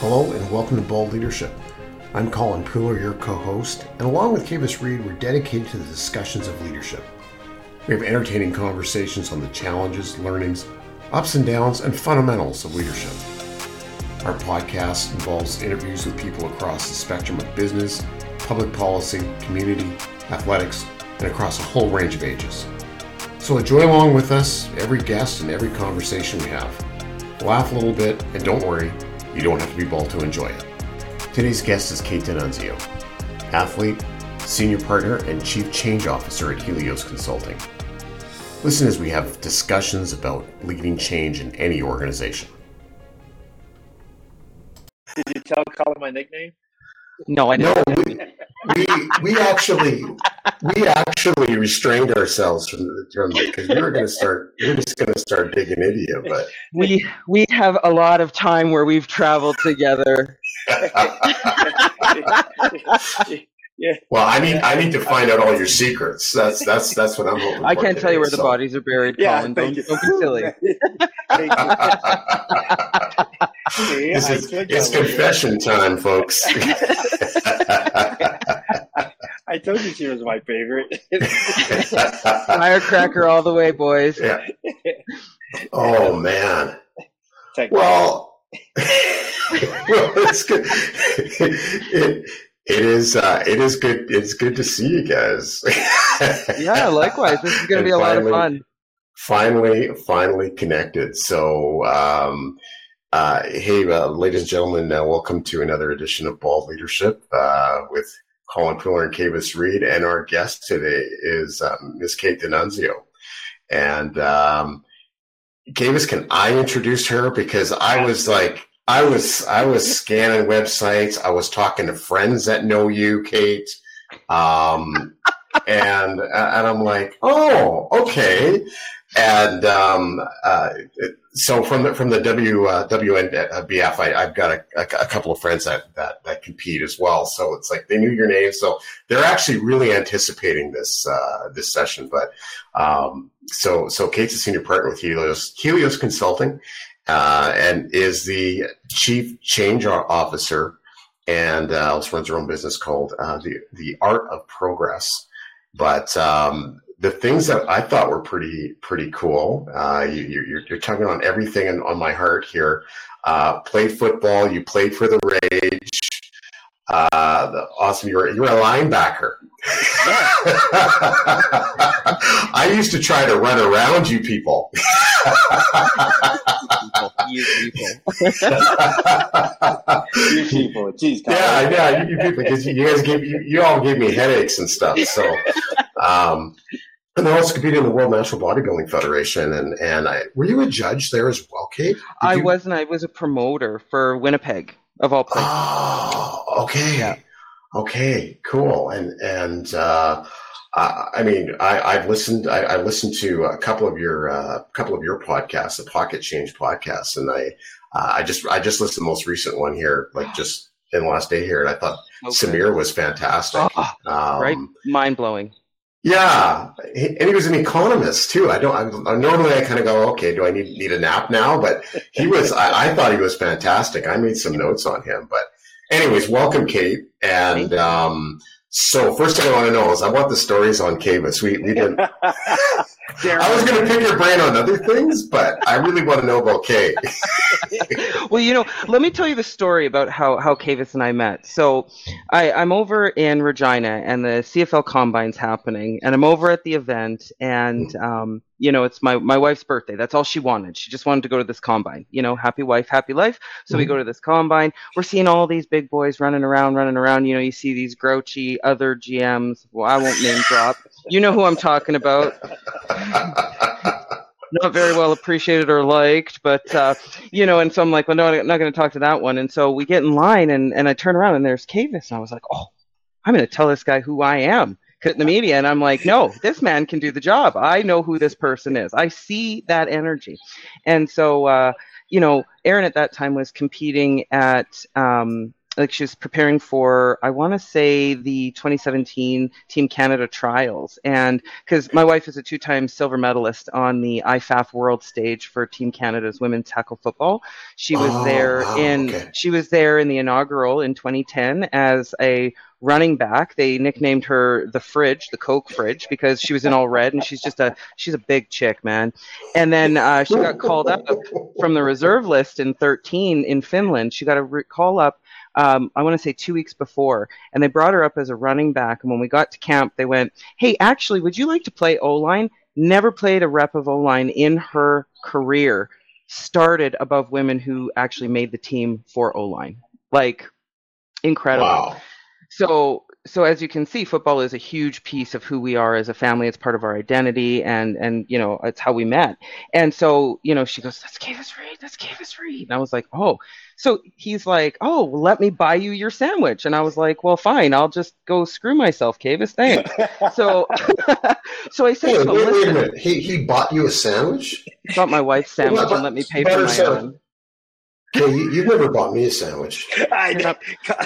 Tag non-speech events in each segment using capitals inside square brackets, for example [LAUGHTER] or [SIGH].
Hello and welcome to Bold Leadership. I'm Colin Pooler, your co host, and along with Kavis Reed, we're dedicated to the discussions of leadership. We have entertaining conversations on the challenges, learnings, ups and downs, and fundamentals of leadership. Our podcast involves interviews with people across the spectrum of business, public policy, community, athletics, and across a whole range of ages. So enjoy along with us every guest and every conversation we have. Laugh a little bit, and don't worry, you don't have to be bald to enjoy it. Today's guest is Kait Dinunzio, athlete, senior partner, and chief change officer at Helios Consulting. Listen as we have discussions about leading change in any organization. Did you tell Colin my nickname? No, I No, didn't. we, we, we actually we actually restrained ourselves from the from because we were going to start we were just going to start digging into you, but We we have a lot of time where we've traveled together. yeah. well, I need I need to find out all your secrets. That's that's that's what I'm hoping. I can't tell you where the bodies are buried, Yeah, Colin. thank Don't, you. don't be silly. [LAUGHS] See, This is, it's on it. confession time, folks. [LAUGHS] [LAUGHS] I told you she was my favorite. [LAUGHS] Firecracker all the way, boys. yeah. Oh man. Tech- Well, [LAUGHS] well, it's good. It, it is. Uh, it is good. It's good to see you guys. [LAUGHS] Yeah, likewise. This is going to be a And lot of fun. Finally, finally connected. So, um, uh, hey, uh, ladies and gentlemen, uh, welcome to another edition of Bald Leadership uh, with Colin Pooler and Kavis Reed, and our guest today is um, Miss Kait Dinunzio. And um, Kavis, can I introduce her because I was like. I was I was scanning websites. I was talking to friends that know you, Kait, um, [LAUGHS] and and I'm like, oh, okay. And um, uh, so from the from the W uh, WNBF, I, I've got a, a, a couple of friends that, that that compete as well. So it's like they knew your name, so they're actually really anticipating this uh, this session. But um, so so Kate's a senior partner with Helios Helios Consulting, uh, and is the chief change officer, and uh, also runs her own business called uh, the the Art of Progress. But um, the things that I thought were pretty pretty cool. Uh, you, you're, you're tugging on everything in, on my heart here. Uh, played football. You played for the Rage. Uh, the, awesome. You were you're a linebacker. [LAUGHS] I used to try to run around you people. You people. you people. Jeez, yeah, yeah, you, you people, because you guys gave you, you all gave me headaches and stuff. So, um, and they're also competing in the World Natural Bodybuilding Federation. And and I, were you a judge there as well, Kate? Did I you- wasn't. I was a promoter for Winnipeg, of all places. Oh, okay, Yeah. okay, cool. And and uh, I, I mean, I, I've listened. I, I listened to a couple of your uh, couple of your podcasts, the Pocket Change podcast, and I uh, I just I just listened to the most recent one here, like just in the last day here, and I thought Okay. Samir was fantastic. Oh, Um, right? Mind blowing. Yeah, he- and he was an economist too. I don't. I, normally, I kind of go, okay, do I need need a nap now? But he was. I, I thought he was fantastic. I made some notes on him. But, anyways, welcome, Kait. And um, so, first thing I want to know is, I want the stories on Kavis. We we didn't. [LAUGHS] I was going to pick your brain on other things, but I really want to know about Kait. [LAUGHS] well, you know, let me tell you the story about how how Kavis and I met. So, I I'm over in Regina, and the CFL Combine's happening, and I'm over at the event, and um, you know, it's my my wife's birthday. That's all she wanted. She just wanted to go to this combine. You know, happy wife, happy life. So we Mhm. go to this combine. We're seeing all these big boys running around, running around. You know, you see these grouchy other GMs. Well, I won't name drop. You know who I'm talking about not very well appreciated or liked, but uh, you know, and so I'm like, well, no, I'm not going to talk to that one. And so we get in line, and and I turn around, and there's Kavis, and I was like, oh, I'm going to tell this guy who I am the media, and I'm like, no, this man can do the job. I know who this person is. I see that energy, and so uh, you know, Aaron at that time was competing at um, like she was preparing for I want to say the 2017 Team Canada trials, and because my wife is a two-time silver medalist on the IFAF World Stage for Team Canada's women's tackle football, she was Oh, there wow, in okay. she was there in the inaugural in 2010 as a running back. They nicknamed her the Fridge, the Coke Fridge, because she was in all red, and she's just a she's a big chick, man. And then uh, she got called up from the reserve list in 13 in Finland. She got a re- call up, um, I want to say two weeks before, and they brought her up as a running back. And when we got to camp, they went, Hey, actually, would you like to play O line? Never played a rep of O line in her career. Started above women who actually made the team for O line. Like, incredible. Wow. So, so as you can see, football is a huge piece of who we are as a family. It's part of our identity, and and you know, it's how we met. And so, you know, she goes, "That's Kavis Reed. That's Kavis Reed." And I was like, "Oh." So he's like, "Oh, well, let me buy you your sandwich." And I was like, "Well, fine. I'll just go screw myself, Kavis. Thanks." [LAUGHS] So, [LAUGHS] so I said to wait, wait a minute. He, he bought you a sandwich? I bought my wife's sandwich and let me pay for my sandwich. own." Okay, you, you've never bought me a sandwich. [LAUGHS] I know.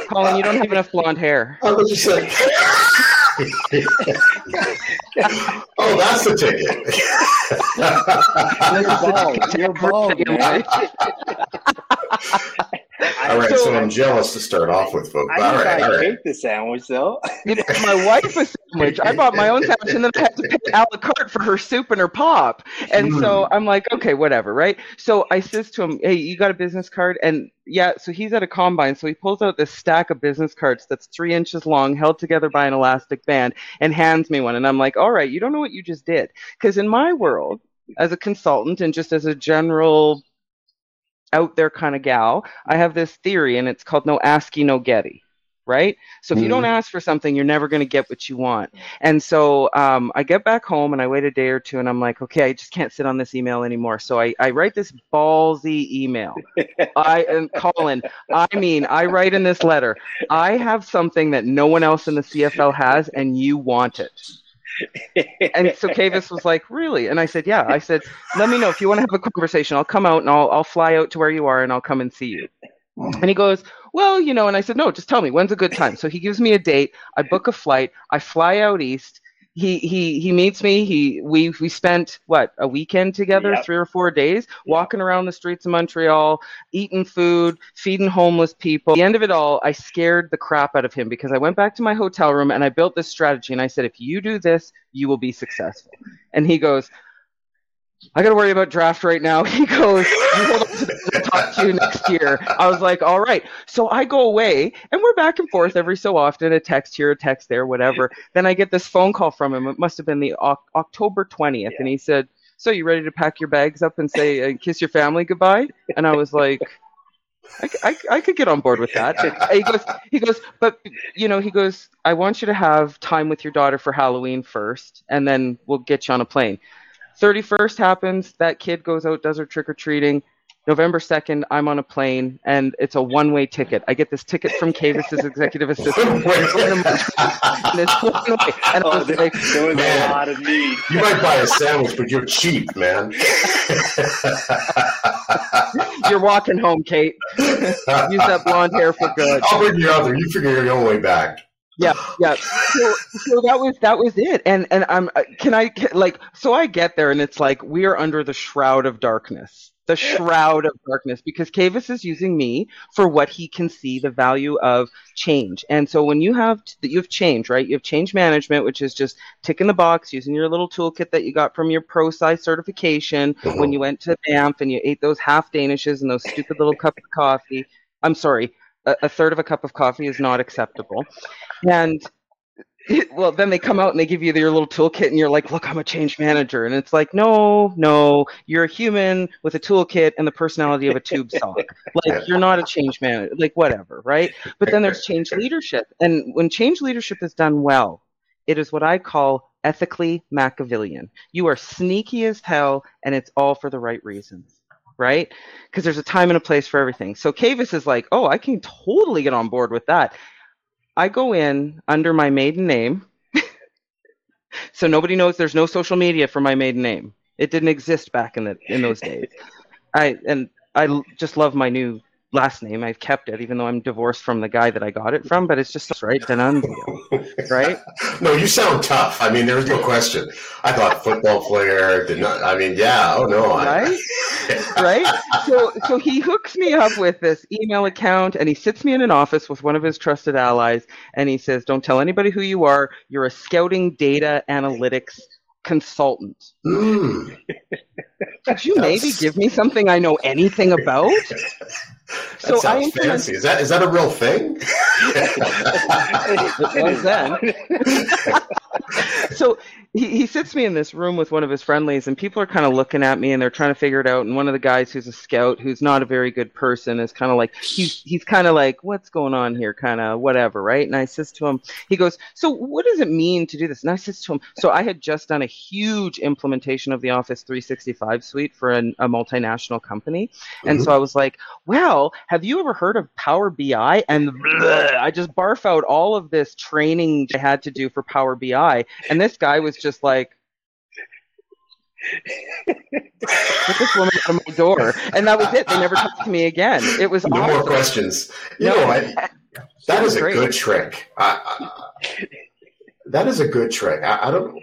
Colin, you don't have enough blonde hair. I was just like, [LAUGHS] oh, that's the ticket. You're [LAUGHS] bald. You're bald, all right, so, So- I'm jealous to start off with, folks. I All think right, I all right. ate the sandwich though. You know, my wife a sandwich. I bought my own sandwich, and then I had to pay a la carte for her soup and her pop. And so mm. I'm like, okay, whatever, right? So I says to him, hey, you got a business card? And yeah, so he's at a combine, so he pulls out this stack of business cards that's three inches long, held together by an elastic band, and hands me one. And I'm like, all right, you don't know what you just did, because in my world, as a consultant and just as a general out there kind of gal, I have this theory, and it's called no asky, no getty, right? So if you don't ask for something, you're never going to get what you want. And so um, I get back home and I wait a day or two, and I'm like, okay, I just can't sit on this email anymore. So I, I write this ballsy email. I am [LAUGHS] Colin. I mean, I write in this letter, I have something that no one else in the CFL has, and you want it. And so Kavis was like, "Really?" And I said, "Yeah." I said, "Let me know if you want to have a conversation. I'll come out and I'll I'll fly out to where you are and I'll come and see you." And he goes, "Well, you know." And I said, "No, just tell me when's a good time." So he gives me a date. I book a flight. I fly out east. He he he meets me. He we we spent what a weekend together, Yep. three or four days, walking around the streets of Montreal, eating food, feeding homeless people. At the end of it all, I scared the crap out of him because I went back to my hotel room and I built this strategy and I said, if you do this, you will be successful. And he goes, I got to worry about draft right now. [LAUGHS] He goes, you hold on to this, I'll talk to you next year. I was like, all right. So I go away and we're back and forth every so often, a text here, a text there, whatever. Then I get this phone call from him. It must have been the Oc- October 20th. And he said, so you ready to pack your bags up and say, uh, kiss your family goodbye? And I was like, "I I could get on board with that. [LAUGHS] he goes, he goes, but you know, he goes, I want you to have time with your daughter for Halloween first, and then we'll get you on a plane. 31st happens, that kid goes out, does her trick or treating. November 2nd, I'm on a plane, and it's a one way ticket. I get this ticket from Kavis's executive assistant. [LAUGHS] and it's one way. And I Oh, was there, like, there was Man. a lot of need. You might buy a sandwich, but you're cheap, man. [LAUGHS] You're walking home, Kait. [LAUGHS] Use that blonde hair for good. I'll bring you out there. You figure your own way back. Yeah yeah. So, so that was that was it. And and i'm uh, can i like so i get there and it's like we are under the shroud of darkness. The shroud of darkness because Kavis is using me for what he can see the value of change. And so when you have that you have change right? You have change management which is just ticking the box using your little toolkit that you got from your Prosci certification. When you went to Banff and you ate those half danishes and those stupid little cups of coffee. I'm sorry a, a third of a cup of coffee is not acceptable and [LAUGHS] well, then they come out and they give you your little toolkit, and you're like, "Look, I'm a change manager," and it's like, "No, no, you're a human with a toolkit and the personality of a tube [LAUGHS] sock. Like, you're not a change manager. Like, whatever, right?" But then there's change [LAUGHS] leadership, and when change leadership is done well, it is what I call ethically Machiavellian. You are sneaky as hell, and it's all for the right reasons. Right? Because there's a time and a place for everything. So Kavis is like, oh, I can totally get on board with that. I go in under my maiden name. [LAUGHS] so nobody knows there's no social media for my maiden name. It didn't exist back in the in those days. [LAUGHS] I and I just love my new last name. I've kept it, even though I'm divorced from the guy that I got it from. But it's just right, Dinunzio, right? [LAUGHS] no, you sound tough. I mean, there's no question. I thought football player did not. I mean, yeah. Oh no, right, [LAUGHS] right. So, so he hooks me up with this email account, and he sits me in an office with one of his trusted allies, and he says, "Don't tell anybody who you are. You're a scouting data analytics consultant." Mm. Could you maybe give me something I know anything about? [LAUGHS] so sounds I implement- fancy. Is that is that a real thing? [LAUGHS] it was then. [LAUGHS] so he, he sits me in this room with one of his friendlies and people are kind of looking at me and they're trying to figure it out and one of the guys who's a scout who's not a very good person is kind of like he's he's kind of like what's going on here kind of whatever right and i says to him he goes so what does it mean to do this and i says to him so i had just done a huge implementation of the office 365 suite for an, a multinational company and mm-hmm. so i was like well have you ever heard of power bi and bleh, i just barf out all of this training i had to do for power bi and this guy was just like, Get this woman from my door, and that was it. They never talked to me again. It was no awesome. more questions. You no, know what? That is a great. good trick. that is a good trick. I, I don't.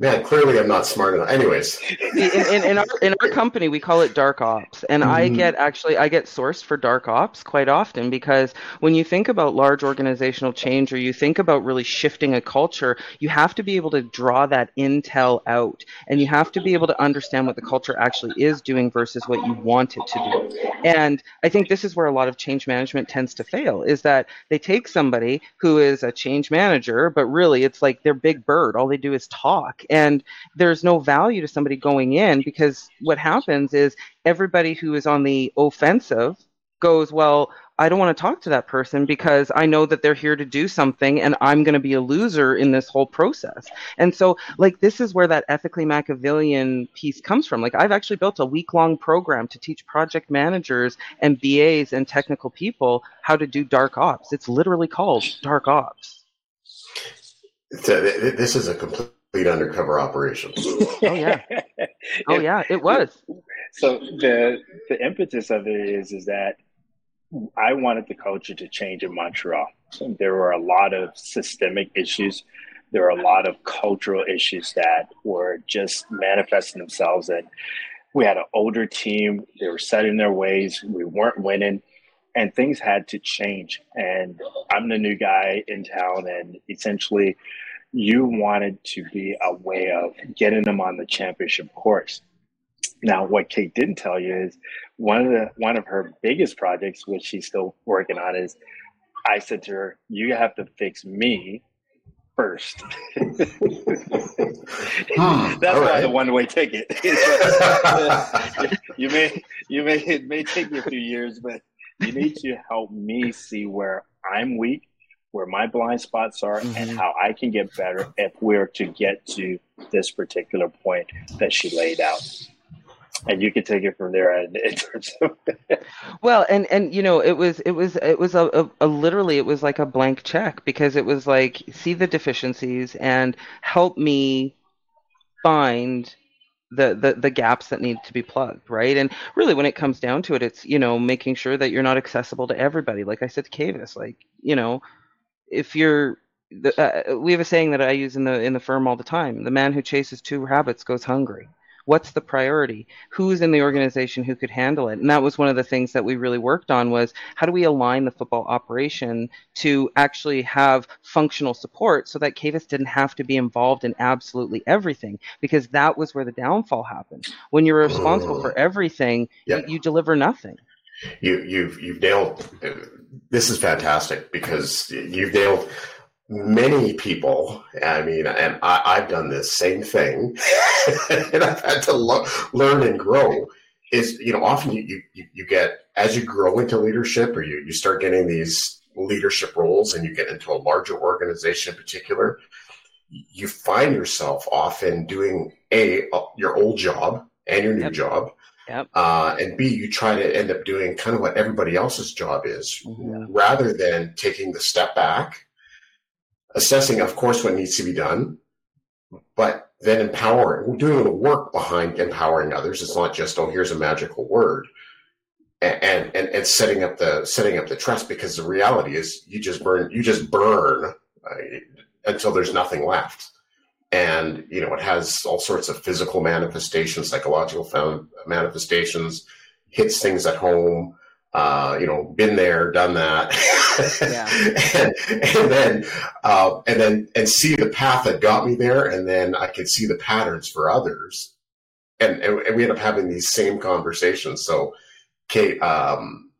Man, clearly I'm not smart enough. Anyways, in, in, in, our in our company we call it dark ops, and mm-hmm. I get actually I get sourced for dark ops quite often because when you think about large organizational change or you think about really shifting a culture, you have to be able to draw that intel out, and you have to be able to understand what the culture actually is doing versus what you want it to do. And I think this is where a lot of change management tends to fail: is that they take somebody who is a change manager, but really it's like they're big bird. All they do is talk and there's no value to somebody going in because what happens is everybody who is on the offensive goes, well, I don't want to talk to that person because I know that they're here to do something and I'm going to be a loser in this whole process. And so, like, this is where that ethically Machiavellian piece comes from. Like, I've actually built a week long program to teach project managers and BAs and technical people how to do dark ops. It's literally called dark ops. This is a complete complete undercover operation. [LAUGHS] oh [LAUGHS] yeah. Oh yeah, it was. So the the impetus of it is is that I wanted the culture to change in Montreal. There were a lot of systemic issues. There were a lot of cultural issues that were just manifesting themselves. And we had an older team. They were set in their ways. We weren't winning and things had to change. And I'm the new guy in town. And essentially, you wanted to be a way of getting them on the championship course. Now, what Kait didn't tell you is one of the one of her biggest projects, which she's still working on, is I said to her, "You have to fix me first. hmm, [LAUGHS] [LAUGHS] That's why right. the one way ticket. [LAUGHS] you may you may it may take you a few years, but you need to help me see where I'm weak where my blind spots are mm-hmm. and how I can get better if we're to get to this particular point that she laid out. And you can take it from there. And [LAUGHS] in terms of [LAUGHS] well, and and you know, it was it was it was a, a, a literally it was like a blank check because it was like see the deficiencies and help me find the, the the gaps that need to be plugged right and really when it comes down to it it's you know making sure that you're not accessible to everybody like i said to Kavis like you know if you're the, uh, we have a saying that I use in the in the firm all the time. The man who chases two rabbits goes hungry. What's the priority? Who's in the organization who could handle it? And that was one of the things that we really worked on was how do we align the football operation to actually have functional support so that Kavis didn't have to be involved in absolutely everything because that was where the downfall happened. When you're responsible for everything, you, you deliver nothing. You you've you've nailed this is fantastic because you've nailed many people. I mean, and I, have done this same thing, [LAUGHS] and I've had to lo- learn and grow. Is you know often you, you you get as you grow into leadership or you you start getting these leadership roles and you get into a larger organization in particular you find yourself often doing a uh, your old job and your new yep. job Yep. Uh, and B, you try to end up doing kind of what everybody else's job is mm-hmm. rather than taking the step back, assessing, of course, what needs to be done, but then empowering, doing the work behind empowering others. It's not just, oh, here's a magical word. and, and and setting up the setting up the trust because the reality is you just burn you just burn uh, until there's nothing left and you know it has all sorts of physical manifestations psychological manifestations hits things at home uh, you know been there done that. Yeah. [LAUGHS] and, and, then uh, and then and see the path that got me there and then i could see the patterns for others. And, and, and we end up having these same conversations. So kate um,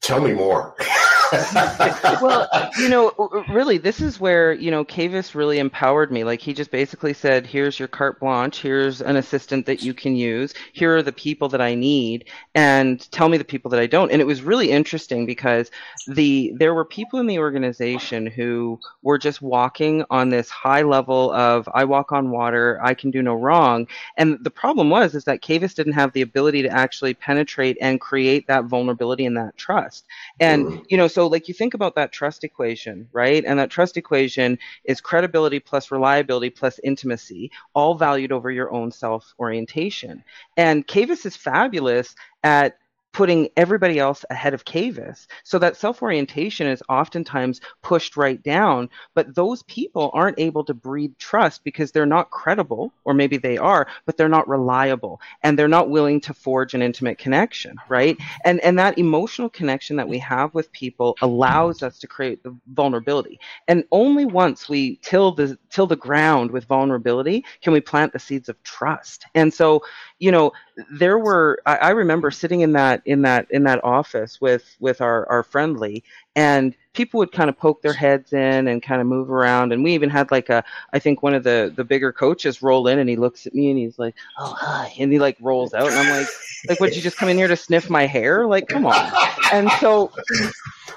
tell me more [LAUGHS] well, you know, really, this is where you know Kavis really empowered me. Like he just basically said, "Here's your carte blanche. Here's an assistant that you can use. Here are the people that I need, and tell me the people that I don't." And it was really interesting because the there were people in the organization who were just walking on this high level of "I walk on water. I can do no wrong." And the problem was is that Kavis didn't have the ability to actually penetrate and create that vulnerability and that trust. And mm. you know. So so like you think about that trust equation, right? And that trust equation is credibility plus reliability plus intimacy, all valued over your own self orientation. And Kavis is fabulous at putting everybody else ahead of Kavis. So that self orientation is oftentimes pushed right down, but those people aren't able to breed trust because they're not credible, or maybe they are, but they're not reliable and they're not willing to forge an intimate connection, right? And and that emotional connection that we have with people allows us to create the vulnerability. And only once we till the till the ground with vulnerability can we plant the seeds of trust. And so, you know, there were I, I, remember sitting in that in that in that office with with our our friendly and people would kind of poke their heads in and kind of move around and we even had like a i think one of the the bigger coaches roll in and he looks at me and he's like oh hi and he like rolls out and i'm like like would you just come in here to sniff my hair? Like come on. And so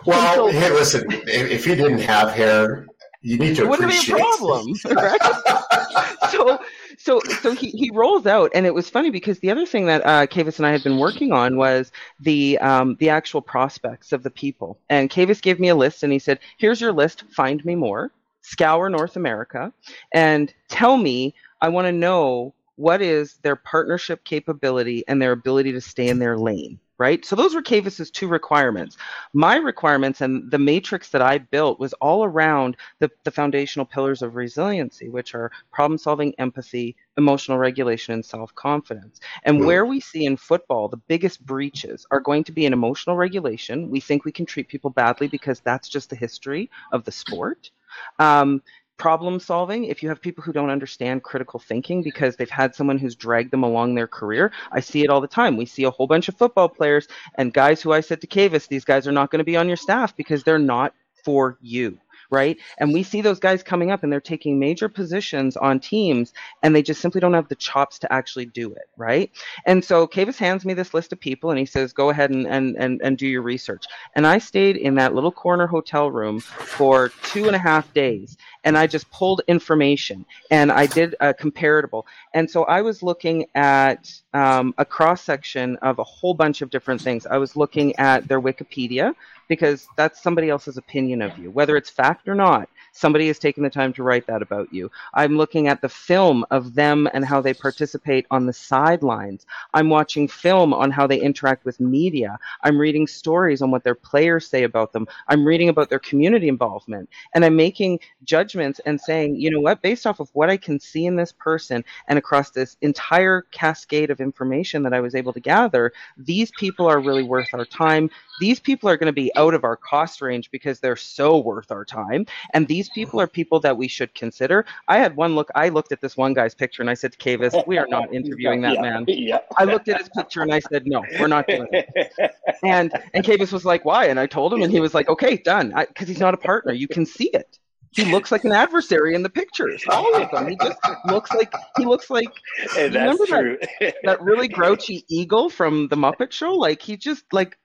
well and so, hey listen if he didn't have hair you need to wouldn't be a problem right? [LAUGHS] So so so he, he rolls out and it was funny because the other thing that uh, Kavis and I had been working on was the um, the actual prospects of the people. And Kavis gave me a list and he said here's your list. Find me more. Scour North America and tell me I want to know what is their partnership capability and their ability to stay in their lane right? So those were Kavis's two requirements. My requirements and the matrix that I built was all around the, the foundational pillars of resiliency, which are problem solving, empathy, emotional regulation, and self confidence. And mm. where we see in football the biggest breaches are going to be in emotional regulation. We think we can treat people badly because that's just the history of the sport. Um, problem solving, if you have people who don't understand critical thinking because they've had someone who's dragged them along their career, I see it all the time. We see a whole bunch of football players and guys who I said to Kavis, these guys are not going to be on your staff because they're not for you right? And we see those guys coming up and they're taking major positions on teams and they just simply don't have the chops to actually do it, right? And so Kavis hands me this list of people and he says, go ahead and, and, and, and do your research. And I stayed in that little corner hotel room for two and a half days and I just pulled information and I did a comparable. And so I was looking at um, a cross section of a whole bunch of different things. I was looking at their Wikipedia because that's somebody else's opinion of you, whether it's fact or not. Somebody has taken the time to write that about you. I'm looking at the film of them and how they participate on the sidelines. I'm watching film on how they interact with media. I'm reading stories on what their players say about them. I'm reading about their community involvement. And I'm making judgments and saying, you know what, based off of what I can see in this person and across this entire cascade of information that I was able to gather, these people are really worth our time. These people are going to be out of our cost range because they're so worth our time. And these people are people that we should consider. I had one look, I looked at this one guy's picture and I said to Kavis, we are not [LAUGHS] interviewing that yeah, man. [LAUGHS] Yeah. I looked at his picture and I said, no, we're not doing it. [LAUGHS] And, and Kavis was like, why? And I told him and he was like, okay, done. Because he's not a partner. You can see it he looks like an adversary in the pictures. All of them. He just looks like he looks like. And that's true. That, that, really grouchy eagle from the Muppet Show? Like he just like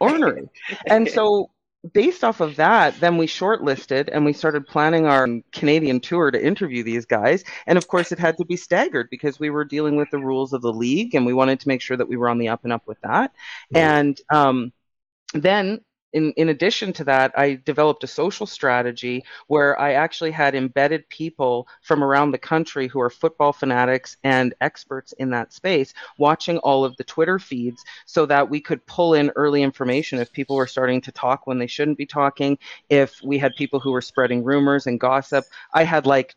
ornery. and so based off of that, then we shortlisted and we started planning our Canadian tour to interview these guys. And of course, it had to be staggered because we were dealing with the rules of the league and we wanted to make sure that we were on the up and up with that. And um, then in, in addition to that, I developed a social strategy where I actually had embedded people from around the country who are football fanatics and experts in that space watching all of the Twitter feeds so that we could pull in early information if people were starting to talk when they shouldn't be talking, if we had people who were spreading rumors and gossip. I had like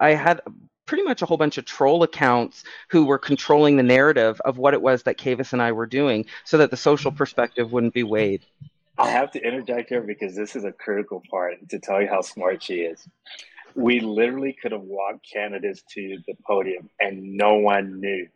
I had pretty much a whole bunch of troll accounts who were controlling the narrative of what it was that Kavis and I were doing so that the social mm-hmm. perspective wouldn't be weighed. I have to interject here because this is a critical part to tell you how smart she is. We literally could have walked candidates to the podium and no one knew.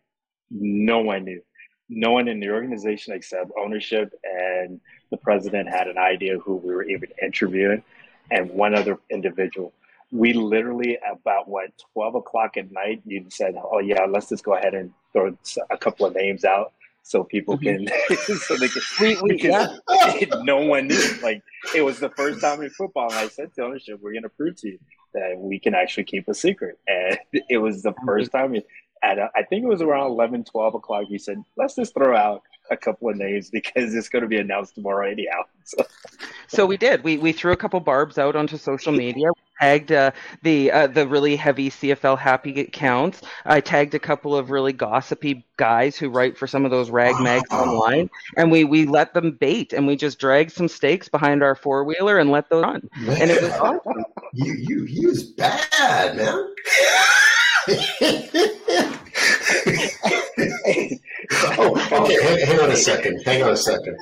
No one knew. No one in the organization except ownership and the president had an idea who we were even interviewing and one other individual. We literally, about what, 12 o'clock at night, you said, Oh, yeah, let's just go ahead and throw a couple of names out so people mm-hmm. can [LAUGHS] so they can we, we, because yeah. [LAUGHS] no one knew like it was the first time in football and i said to ownership we're going to prove to you that we can actually keep a secret and it was the mm-hmm. first time at i think it was around 11 12 o'clock he said let's just throw out a couple of names because it's going to be announced tomorrow anyhow so, so we did we, we threw a couple barbs out onto social [LAUGHS] media tagged uh, the uh, the really heavy CFL happy accounts. I tagged a couple of really gossipy guys who write for some of those rag mags online, and we we let them bait, and we just dragged some stakes behind our four wheeler and let those run. Man, and it was awesome. You you he was bad, man. [LAUGHS] [LAUGHS] oh, okay. Oh, hang, hang on a second. Hang on a second.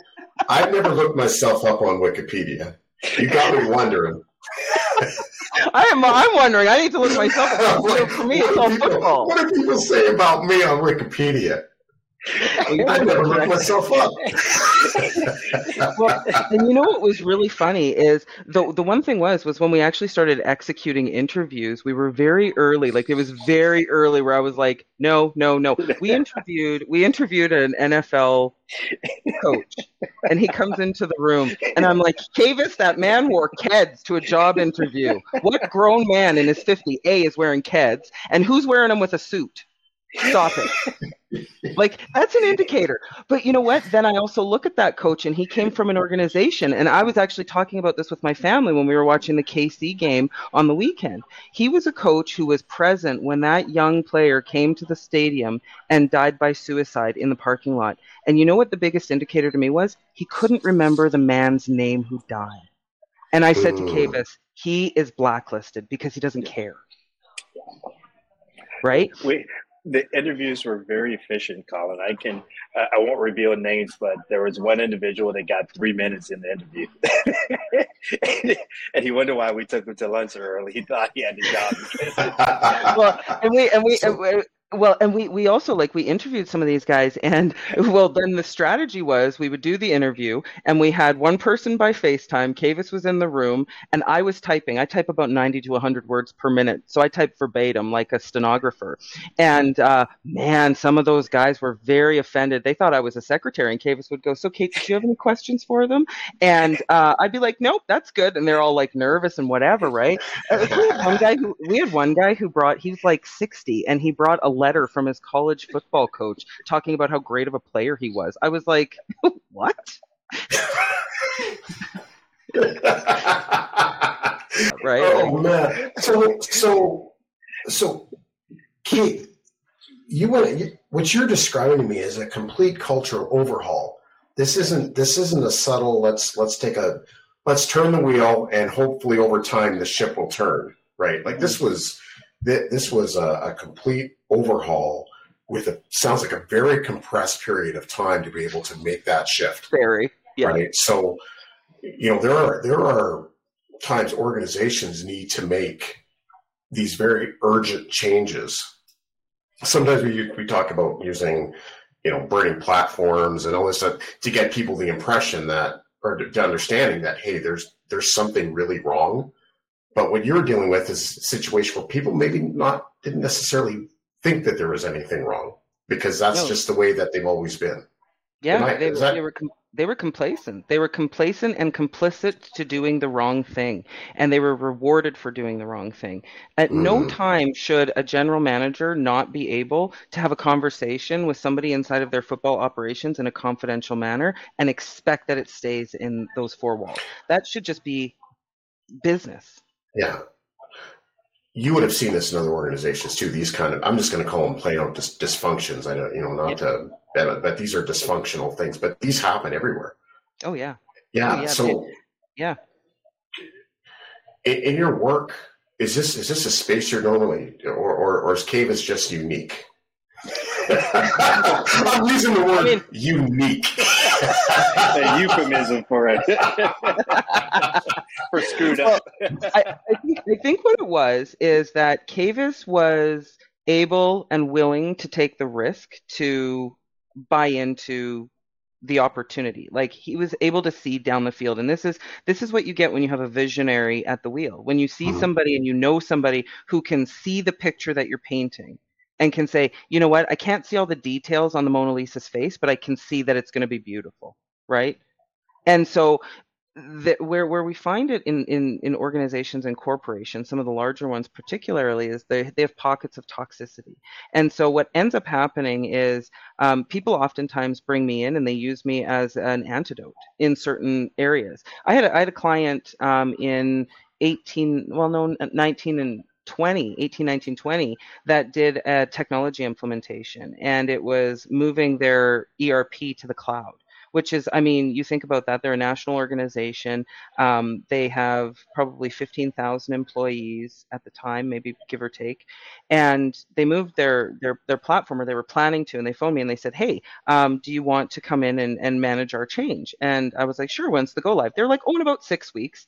I've never looked myself up on Wikipedia. You got me wondering. [LAUGHS] I am. I'm wondering. I need to look myself. Up. [LAUGHS] for me, it's all people, football. What do people say about me on Wikipedia? I never looked [LAUGHS] myself up. [LAUGHS] well, and you know what was really funny is the the one thing was was when we actually started executing interviews, we were very early. Like it was very early where I was like, no, no, no. We interviewed we interviewed an NFL coach, and he comes into the room, and I'm like, Kavis, that man wore Keds to a job interview. What grown man in his 50 A is wearing Keds, and who's wearing them with a suit? Stop it. like that's an indicator. But you know what? Then I also look at that coach and he came from an organization and I was actually talking about this with my family when we were watching the KC game on the weekend. He was a coach who was present when that young player came to the stadium and died by suicide in the parking lot. And you know what the biggest indicator to me was? He couldn't remember the man's name who died. And I said to Kavis, he is blacklisted because he doesn't care right? Wait, the interviews were very efficient, Colin. I can I won't reveal names, but there was one individual that got three minutes in the interview, [LAUGHS] and he wondered why we took him to lunch early. He thought he had a job. [LAUGHS] well, and we and we, and we well, and we we also like we interviewed some of these guys, and [LAUGHS] well, then the strategy was we would do the interview, and we had one person by FaceTime. Kavis was in the room, and I was typing. I type about ninety to hundred words per minute, so I type verbatim like a stenographer. And uh, man, some of those guys were very offended. They thought I was a secretary, and Kavis would go, "So, Kait, do you have any questions for them?" And uh, I'd be like, "Nope, that's good." And they're all like nervous and whatever, right? Uh, we had one guy who we had one guy who brought. He's like sixty, and he brought a letter from his college football coach talking about how great of a player he was. I was like, [LAUGHS] what? [LAUGHS] right? Oh man. So so so Keith, you want what you're describing to me is a complete culture overhaul. This isn't this isn't a subtle let's let's take a let's turn the wheel and hopefully over time the ship will turn, right? Like this mm. was this was a, a complete overhaul with a sounds like a very compressed period of time to be able to make that shift. Very, yeah. Right. So, you know, there are there are times organizations need to make these very urgent changes. Sometimes we we talk about using, you know, burning platforms and all this stuff to get people the impression that or to understanding that hey, there's there's something really wrong but what you're dealing with is a situation where people maybe not didn't necessarily think that there was anything wrong because that's no. just the way that they've always been. Yeah, I, they, that... they, were com- they were complacent. They were complacent and complicit to doing the wrong thing, and they were rewarded for doing the wrong thing. At mm. no time should a general manager not be able to have a conversation with somebody inside of their football operations in a confidential manner and expect that it stays in those four walls. That should just be business. Yeah. You would have seen this in other organizations too. These kind of, I'm just going to call them plain out dis- dysfunctions. I don't, you know, not yeah. to but these are dysfunctional things. But these happen everywhere. Oh yeah. Yeah. Oh, yeah. So yeah. In, in, your work, is this is this a space you're normally, or or, or is Kavis just unique? [LAUGHS] I'm using the word I mean, unique. [LAUGHS] a euphemism for it. [LAUGHS] for screwed up. Well, [LAUGHS] I, I, think, I think what it was is that Kavis was able and willing to take the risk to buy into the opportunity. Like he was able to see down the field. And this is this is what you get when you have a visionary at the wheel. When you see mm-hmm. somebody and you know somebody who can see the picture that you're painting and can say you know what? I can't see all the details on the mona lisa's face but i can see that it's going to be beautiful. Right? And so that where where we find it in, in in organizations and corporations, some of the larger ones particularly, is they they have pockets of toxicity, and so what ends up happening is um, people oftentimes bring me in and they use me as an antidote in certain areas. I had a, I had a client um, in 18, well, no, 19 and 20 18 19 20 that did a technology implementation and it was moving their erp to the cloud which is, I mean, you think about that, they're a national organization. Um, they have probably 15,000 employees at the time, maybe give or take. And they moved their, their, their platform, or they were planning to, and they phoned me and they said, Hey, um, do you want to come in and, and manage our change? And I was like, Sure, when's the go live? They're like, Oh, in about six weeks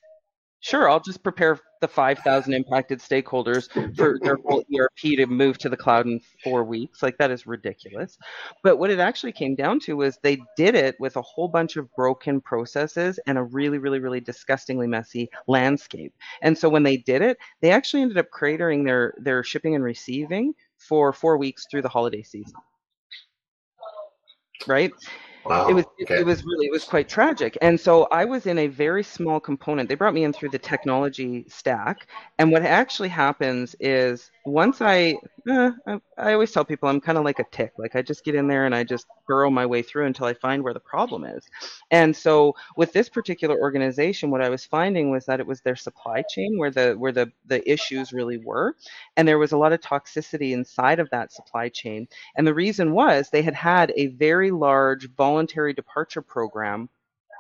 sure, I'll just prepare the 5,000 impacted stakeholders for their whole ERP to move to the cloud in four weeks. Like, that is ridiculous. But what it actually came down to was they did it with a whole bunch of broken processes and a really, really, really disgustingly messy landscape. And so when they did it, they actually ended up cratering their, their shipping and receiving for four weeks through the holiday season. Right? Wow. It was okay. it was really it was quite tragic. And so I was in a very small component. They brought me in through the technology stack. And what actually happens is once I uh, I always tell people I'm kind of like a tick. Like I just get in there and I just burrow my way through until I find where the problem is. And so with this particular organization, what I was finding was that it was their supply chain where the where the the issues really were, and there was a lot of toxicity inside of that supply chain. And the reason was they had had a very large voluntary departure program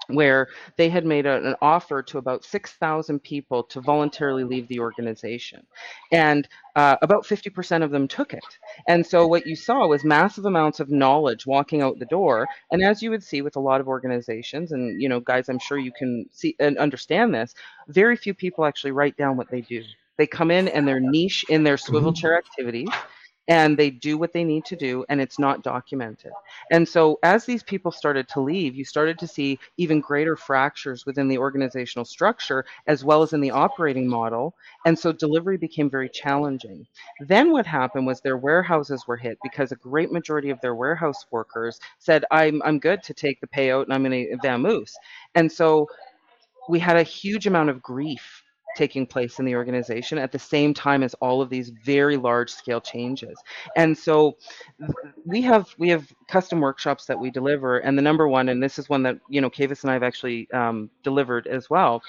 where they had made a, an offer to about 6,000 people to voluntarily leave the organization. And uh, about 50% of them took it. And so what you saw was massive amounts of knowledge walking out the door. And as you would see with a lot of organizations, and you know, guys, I'm sure you can see and understand this, very few people actually write down what they do. They come in and they're niche in their swivel mm-hmm. chair activities and they do what they need to do and it's not documented. And so as these people started to leave, you started to see even greater fractures within the organizational structure as well as in the operating model. And so delivery became very challenging. Then what happened was their warehouses were hit because a great majority of their warehouse workers said, I'm, I'm good to take the payout and I'm going to vamoose. And so we had a huge amount of grief taking place in the organization at the same time as all of these very large scale changes. And so we have we have custom workshops that we deliver, and the number one, and this is one that you know Kavis and I have actually um, delivered as well,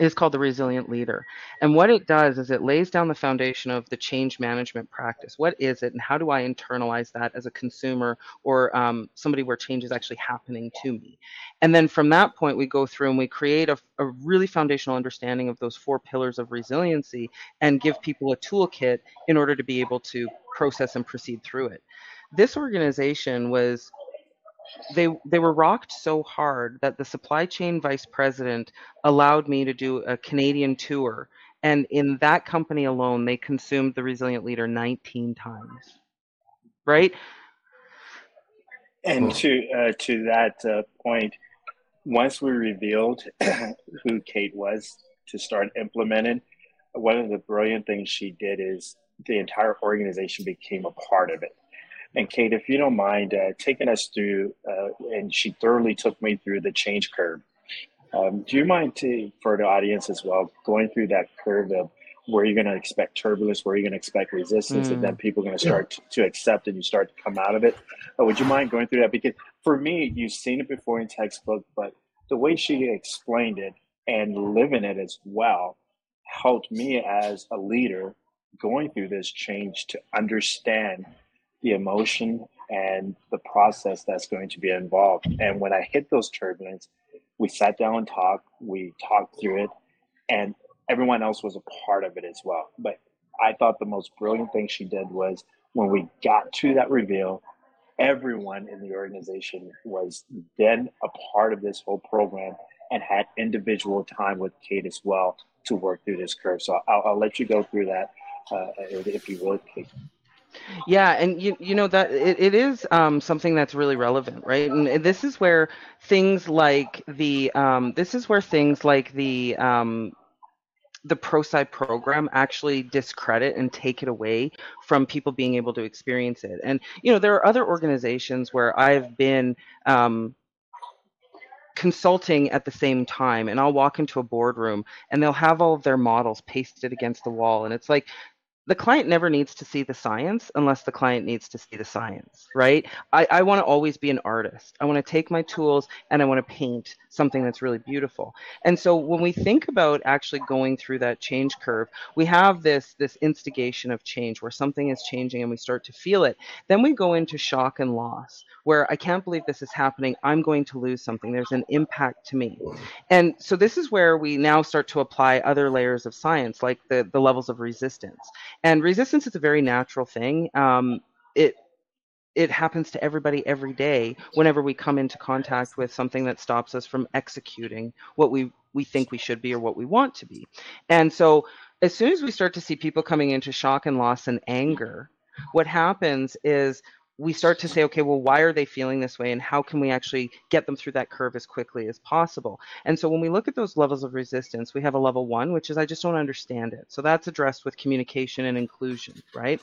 is called the resilient leader. And what it does is it lays down the foundation of the change management practice. What is it, and how do I internalize that as a consumer or um, somebody where change is actually happening to me? And then from that point, we go through and we create a, a really foundational understanding of those four pillars of resiliency and give people a toolkit in order to be able to process and proceed through it. This organization was they they were rocked so hard that the supply chain vice president allowed me to do a Canadian tour, and in that company alone, they consumed the Resilient Leader 19 times. Right. And to uh, to that uh, point, once we revealed [CLEARS THROAT] who Kait was to start implementing, one of the brilliant things she did is the entire organization became a part of it And Kait, if you don't mind uh, taking us through, uh, and she thoroughly took me through the change curve. Um, do you mind to, for the audience as well, going through that curve of where you're going to expect turbulence, where you're going to expect resistance, mm. and then people are going to start yeah. to accept and you start to come out of it? Uh, would you mind going through that? Because for me, you've seen it before in textbook, but the way she explained it and living it as well helped me as a leader going through this change to understand the emotion and the process that's going to be involved. And when I hit those turbulence, we sat down and talked, we talked through it, and everyone else was a part of it as well. But I thought the most brilliant thing she did was when we got to that reveal, everyone in the organization was then a part of this whole program and had individual time with Kait as well to work through this curve. So I'll, I'll let you go through that uh, if you would, Kait. Yeah, and you you know that it, it is um, something that's really relevant, right? And this is where things like the um, this is where things like the um, the Prosci program actually discredit and take it away from people being able to experience it. And you know there are other organizations where I've been um, consulting at the same time and I'll walk into a boardroom and they'll have all of their models pasted against the wall and it's like the client never needs to see the science unless the client needs to see the science, right? I, I want to always be an artist. I want to take my tools and I want to paint something that's really beautiful. And so when we think about actually going through that change curve, we have this this instigation of change where something is changing and we start to feel it. Then we go into shock and loss, where I can't believe this is happening. I'm going to lose something. There's an impact to me. And so this is where we now start to apply other layers of science, like the, the levels of resistance. And resistance is a very natural thing. Um, it it happens to everybody every day whenever we come into contact with something that stops us from executing what we we think we should be or what we want to be. And so as soon as we start to see people coming into shock and loss and anger, what happens is we start to say, okay, well, why are they feeling this way? And how can we actually get them through that curve as quickly as possible? And so when we look at those levels of resistance, we have a level one, which is I just don't understand it. So that's addressed with communication and inclusion, right?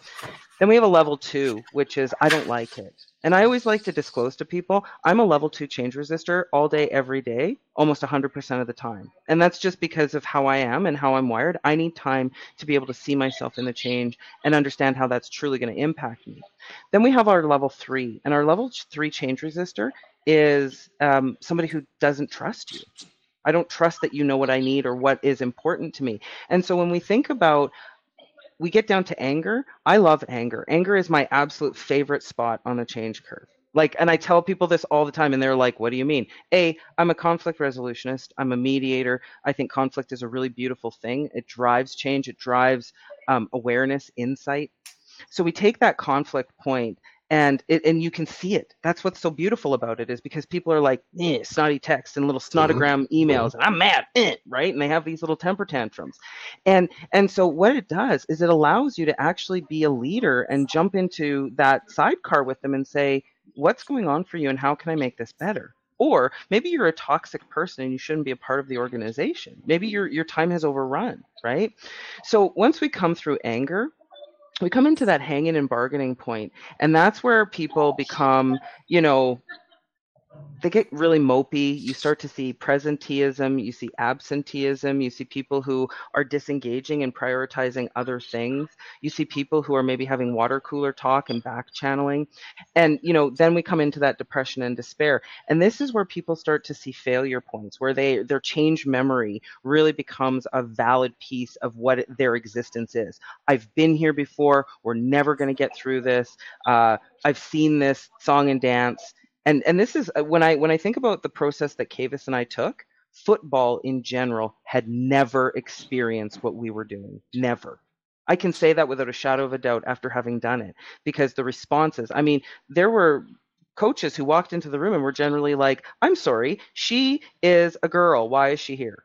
Then we have a level two, which is I don't like it. And I always like to disclose to people I'm a level two change resistor all day, every day, almost 100% of the time. And that's just because of how I am and how I'm wired. I need time to be able to see myself in the change and understand how that's truly going to impact me. Then we have our level three, and our level three change resistor is um, somebody who doesn't trust you. I don't trust that you know what I need or what is important to me. And so when we think about we get down to anger. I love anger. Anger is my absolute favorite spot on the change curve. Like, and I tell people this all the time, and they're like, What do you mean? A, I'm a conflict resolutionist, I'm a mediator. I think conflict is a really beautiful thing. It drives change, it drives um, awareness, insight. So we take that conflict point and it, and you can see it. That's what's so beautiful about it is because people are like eh, snotty text and little snotogram mm-hmm. emails, and I'm mad, eh, right? And they have these little temper tantrums, and and so what it does is it allows you to actually be a leader and jump into that sidecar with them and say, what's going on for you, and how can I make this better? Or maybe you're a toxic person and you shouldn't be a part of the organization. Maybe your your time has overrun, right? So once we come through anger, we come into that hanging and bargaining point and that's where people become you know they get really mopey. You start to see presenteeism, you see absenteeism, you see people who are disengaging and prioritizing other things. You see people who are maybe having water cooler talk and back channeling. And you know, then we come into that depression and despair. And this is where people start to see failure points where they their change memory really becomes a valid piece of what their existence is. I've been here before, we're never going to get through this. Uh, I've seen this song and dance and and this is uh, when I when I think about the process that Kavis and I took. Football in general had never experienced what we were doing. Never. I can say that without a shadow of a doubt after having done it because the responses. I mean, there were coaches who walked into the room and were generally like, "I'm sorry, she is a girl. Why is she here?"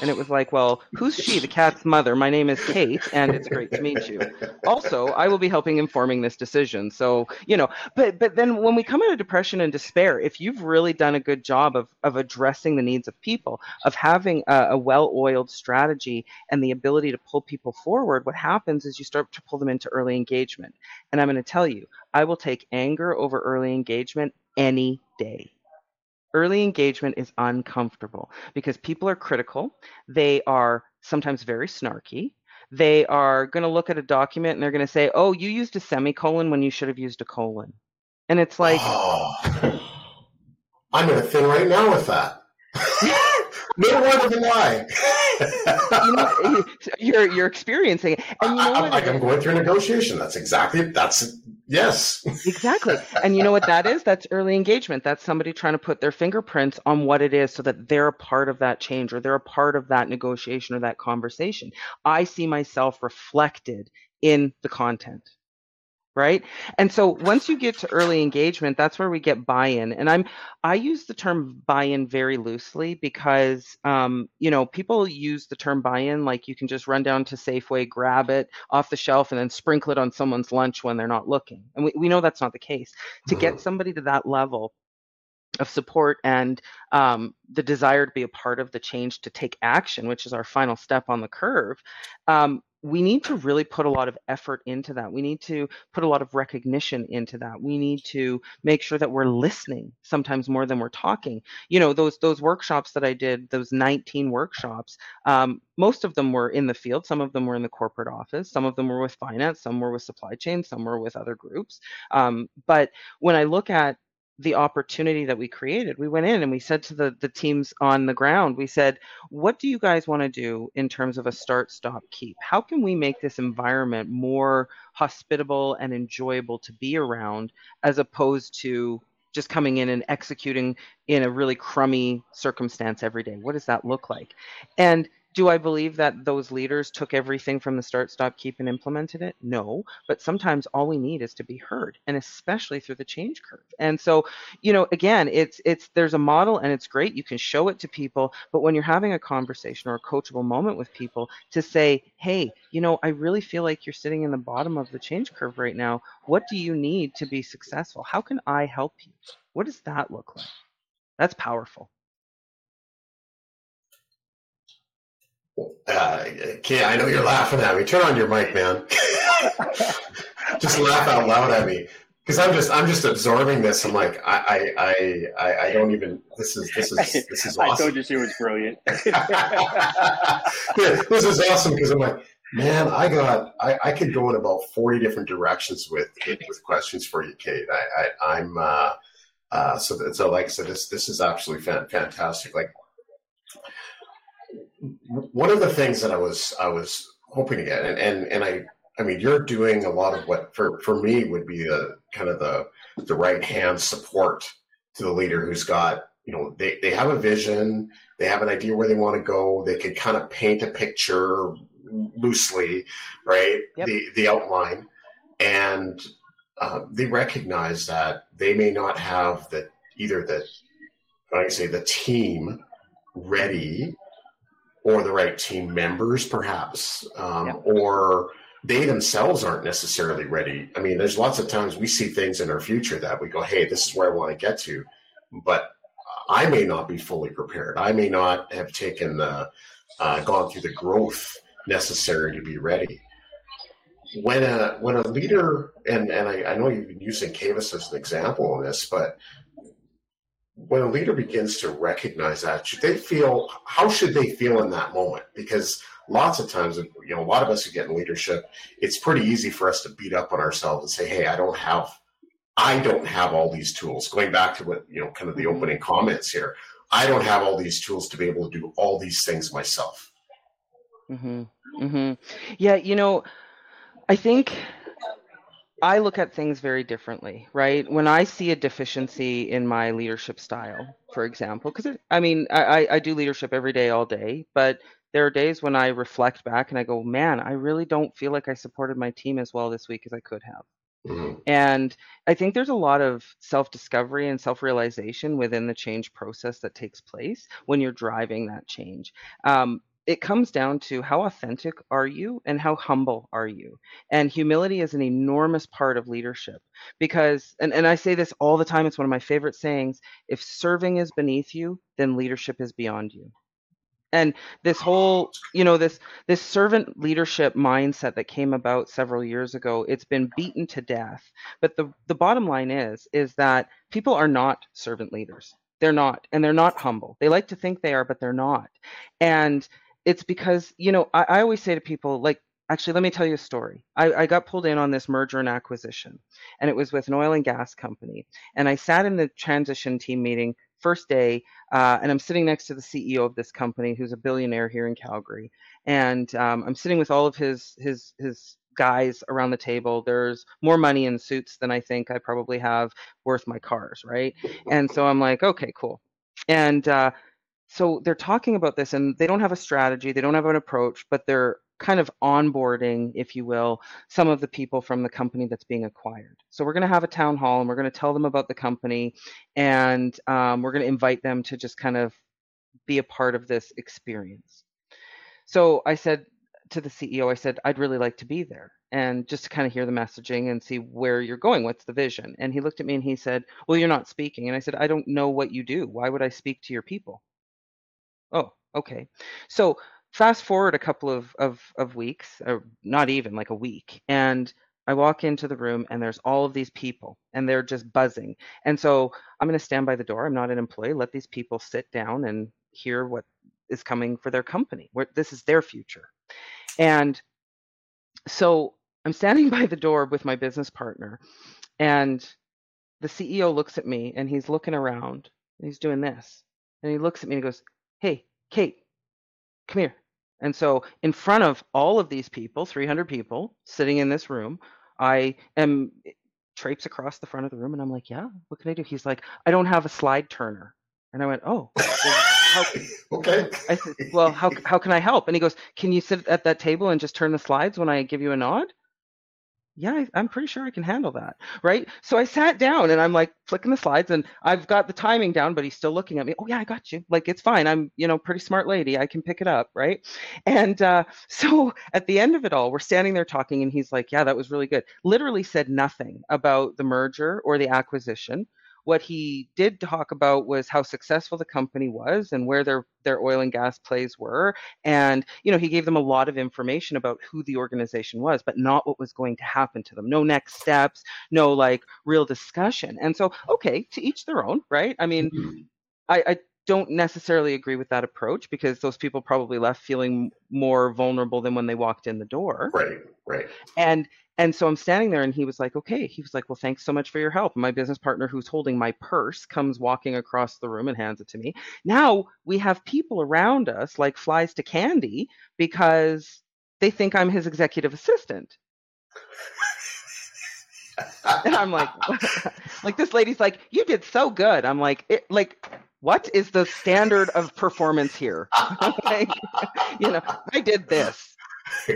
And it was like, well, who's she? The cat's mother. My name is Kait, and it's great to meet you. Also, I will be helping informing this decision. So, you know, but but then when we come out of depression and despair, if you've really done a good job of of addressing the needs of people, of having a, a well-oiled strategy and the ability to pull people forward, what happens is you start to pull them into early engagement. And I'm going to tell you, I will take anger over early engagement any day early engagement is uncomfortable because people are critical. They are sometimes very snarky. They are going to look at a document and they're going to say, oh, you used a semicolon when you should have used a colon. And it's like, oh, [SIGHS] I'm in a thing right now with that. [LAUGHS] no word of a lie. [LAUGHS] you know, you're you're experiencing it, and you know I, I, I'm going through a negotiation. That's exactly that's Yes. exactly. And you know what that is? That's early engagement. That's somebody trying to put their fingerprints on what it is so that they're a part of that change or they're a part of that negotiation or that conversation. I see myself reflected in the content right? And so once you get to early engagement that's where we get buy-in. And i'm i use the term buy-in very loosely because um, you know people use the term buy-in like you can just run down to safeway grab it off the shelf and then sprinkle it on someone's lunch when they're not looking. And we, we know that's not the case. To get mm-hmm. somebody to that level of support and um, the desire to be a part of the change to take action, which is our final step on the curve, um, we need to really put a lot of effort into that. We need to put a lot of recognition into that. We need to make sure that we're listening sometimes more than we're talking. You know, those those workshops that I did, those 19 workshops, um, most of them were in the field. Some of them were in the corporate office. Some of them were with finance. Some were with supply chain. Some were with other groups. Um, but when I look at the opportunity that we created. We went in and we said to the, the teams on the ground, we said, what do you guys want to do in terms of a start, stop, keep? How can we make this environment more hospitable and enjoyable to be around as opposed to just coming in and executing in a really crummy circumstance every day? What does that look like? And do I believe that those leaders took everything from the start, stop, keep, and implemented it? No. But sometimes all we need is to be heard, and especially through the change curve. And so, you know, again, it's it's there's a model and it's great. You can show it to people, but when you're having a conversation or a coachable moment with people, to say, hey, you know, I really feel like you're sitting in the bottom of the change curve right now. What do you need to be successful? How can I help you? What does that look like? That's powerful. Uh, I know you're laughing at me. Turn on your mic, man. [LAUGHS] just laugh out loud at me because I'm just I'm just absorbing this. I'm like I I I I don't even. This is this is [LAUGHS] this is awesome. I told you she was brilliant. [LAUGHS] yeah, this is awesome because I'm like, man, I got I, I could go in about 40 different directions with with questions for you, Kait. I, I am uh, uh, so so like I said, this this is absolutely fantastic. Like one of the things that I was I was hoping to get, and and, and I I mean, you're doing a lot of what for for me would be the kind of the the right hand support to the leader who's got you know they they have a vision, they have an idea where they want to go, they could kind of paint a picture loosely, right? Yep. The the outline, and uh, they recognize that they may not have the either the I say the team ready or the right team members, perhaps, um, or they themselves aren't necessarily ready. I mean, there's lots of times we see things in our future that we go, hey, this is where I want to get to, but I may not be fully prepared. I may not have taken the, uh, gone through the growth necessary to be ready. When a when a leader, and and I, I know you've been using Kavis as an example on this, but when a leader begins to recognize that, should they feel how should they feel in that moment? Because lots of times, you know, a lot of us who get in leadership, it's pretty easy for us to beat up on ourselves and say, "Hey, I don't have, I don't have all these tools." Going back to what you know, kind of the mm-hmm. opening comments here, I don't have all these tools to be able to do all these things myself. Hmm. Hmm. Yeah. You know, I think I look at things very differently, right? When I see a deficiency in my leadership style, for example, because I mean, I, I do leadership every day, all day, but there are days when I reflect back and I go, man, I really don't feel like I supported my team as well this week as I could have. Mm-hmm. And I think there's a lot of self discovery and self realization within the change process that takes place when you're driving that change. Um, it comes down to how authentic are you and how humble are you. And humility is an enormous part of leadership because and, and i say this all the time it's one of my favorite sayings if serving is beneath you then leadership is beyond you. And this whole you know this this servant leadership mindset that came about several years ago it's been beaten to death. But the the bottom line is is that people are not servant leaders. They're not and they're not humble. They like to think they are but they're not. And it's because you know I, I always say to people like actually let me tell you a story. I, I, got pulled in on this merger and acquisition and it was with an oil and gas company. And i sat in the transition team meeting first day uh, and i'm sitting next to the ceo of this company who's a billionaire here in calgary. And um, i'm sitting with all of his his his guys around the table. There's more money in suits than i think i probably have worth my cars right? And so i'm like okay cool. And uh, so they're talking about this and they don't have a strategy they don't have an approach but they're kind of onboarding if you will some of the people from the company that's being acquired. So we're going to have a town hall and we're going to tell them about the company and um, we're going to invite them to just kind of be a part of this experience. So i said to the ceo i said i'd really like to be there and just to kind of hear the messaging and see where you're going what's the vision? And he looked at me and he said well you're not speaking. And i said i don't know what you do. Why would i speak to your people Oh, okay. So fast forward a couple of, of, of weeks, or not even like a week, and I walk into the room and there's all of these people and they're just buzzing. And so I'm going to stand by the door. I'm not an employee. Let these people sit down and hear what is coming for their company. Where this is their future. And so I'm standing [LAUGHS] by the door with my business partner and the CEO looks at me and he's looking around and he's doing this. And he looks at me and he goes, hey, Kait, come here. And so, in front of all of these people, 300 people sitting in this room, I am eh, traipse across the front of the room and I'm like, yeah, what can I do? He's like, I don't have a slide turner. And I went, oh, well, how, [LAUGHS] okay. I said, well, how, how can I help? And he goes, can you sit at that table and just turn the slides when I give you a nod? Yeah, I, am pretty sure I can handle that. Right. So I sat down and I'm like flicking the slides and I've got the timing down, but he's still looking at me. Oh, yeah, I got you. Like, it's fine. I'm, you know, pretty smart lady. I can pick it up. Right. And uh, [LAUGHS] so at the end of it all, we're standing there talking and he's like, yeah, that was really good. Literally said nothing about the merger or the acquisition. What he did talk about was how successful the company was and where their their oil and gas plays were, and you know he gave them a lot of information about who the organization was, but not what was going to happen to them. No next steps, no like real discussion. And so, okay, to each their own, right? I mean, mm-hmm. I, I don't necessarily agree with that approach because those people probably left feeling more vulnerable than when they walked in the door. Right, right. And and so I'm standing there and he was like, okay. He was like, well, thanks so much for your help. My business partner who's holding my purse comes walking across the room and hands it to me. Now we have people around us like flies to candy because they think I'm his executive assistant. and I'm like, [LAUGHS] like this lady's like, you did so good. I'm like, it, like, what is the standard of performance here? [LAUGHS] like, you know, I did this. [LAUGHS]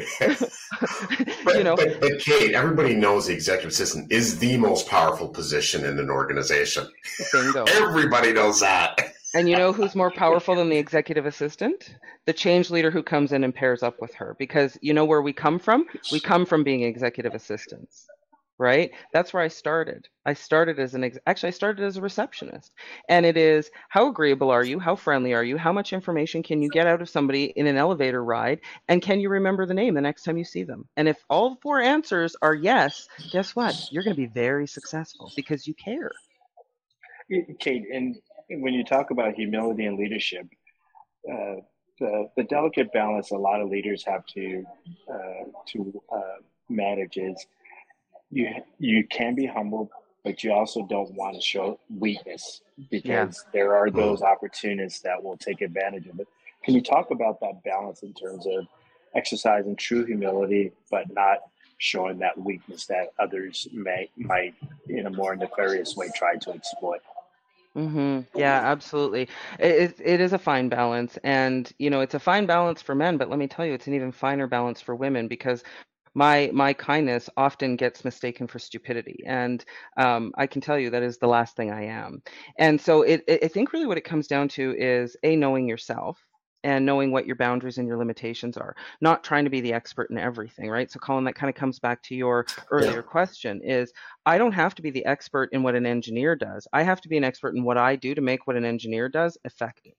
but, you know, but, but, Kait, everybody knows the executive assistant is the most powerful position in an organization. Bingo. [LAUGHS] Everybody knows that. And you know [LAUGHS] who's more powerful than the executive assistant? The change leader who comes in and pairs up with her. Because you know where we come from? We come from being executive assistants right? That's where I started. I started as an ex- actually I started as a receptionist. And it is how agreeable are you? How friendly are you? How much information can you get out of somebody in an elevator ride? And can you remember the name the next time you see them? And if all four answers are yes, guess what? You're going to be very successful because you care. Kait, and when you talk about humility and leadership, uh, the, the delicate balance a lot of leaders have to uh, to uh, manage is you you can be humble, but you also don't want to show weakness because yeah. there are those opportunists that will take advantage of it. Can you talk about that balance in terms of exercising true humility, but not showing that weakness that others may might in a more nefarious way try to exploit? Mm-hmm. Yeah, absolutely. It, it is a fine balance, and you know it's a fine balance for men, but let me tell you, it's an even finer balance for women because my my kindness often gets mistaken for stupidity. And um, i can tell you that is the last thing i am. And so it, it, i think really what it comes down to is a knowing yourself and knowing what your boundaries and your limitations are not trying to be the expert in everything right? So colin that kind of comes back to your earlier yeah. question is i don't have to be the expert in what an engineer does. I have to be an expert in what i do to make what an engineer does effective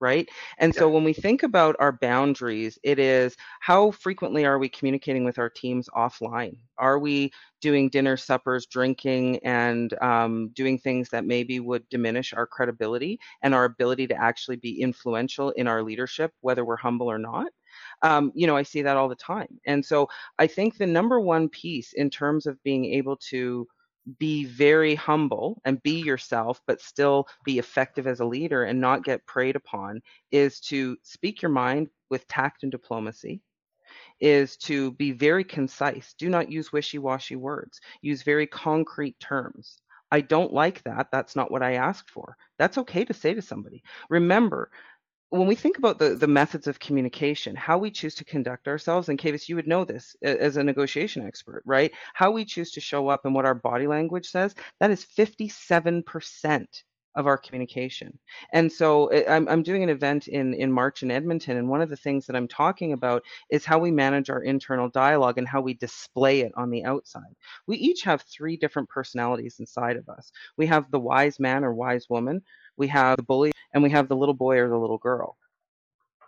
right? And so when we think about our boundaries, it is how frequently are we communicating with our teams offline? Are we doing dinner, suppers, drinking, and um, doing things that maybe would diminish our credibility and our ability to actually be influential in our leadership, whether we're humble or not? Um, you know, I see that all the time. And so I think the number one piece in terms of being able to be very humble and be yourself, but still be effective as a leader and not get preyed upon, is to speak your mind with tact and diplomacy, is to be very concise. Do not use wishy washy words, use very concrete terms. I don't like that. That's not what I asked for. That's okay to say to somebody. Remember, when we think about the, the methods of communication, how we choose to conduct ourselves, and Kavis, you would know this as a negotiation expert, right? How we choose to show up and what our body language says, that is 57% of our communication. And so eh, I'm, I'm doing an event in, in March in Edmonton, and one of the things that I'm talking about is how we manage our internal dialogue and how we display it on the outside. We each have three different personalities inside of us. We have the wise man or wise woman, we have the bully, and we have the little boy or the little girl.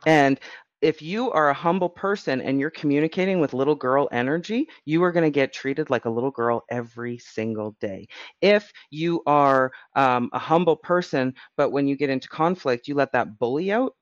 And if you are a humble person and you're communicating with little girl energy, you are going to get treated like a little girl every single day. If you are um, a humble person, but when you get into conflict, you let that bully out,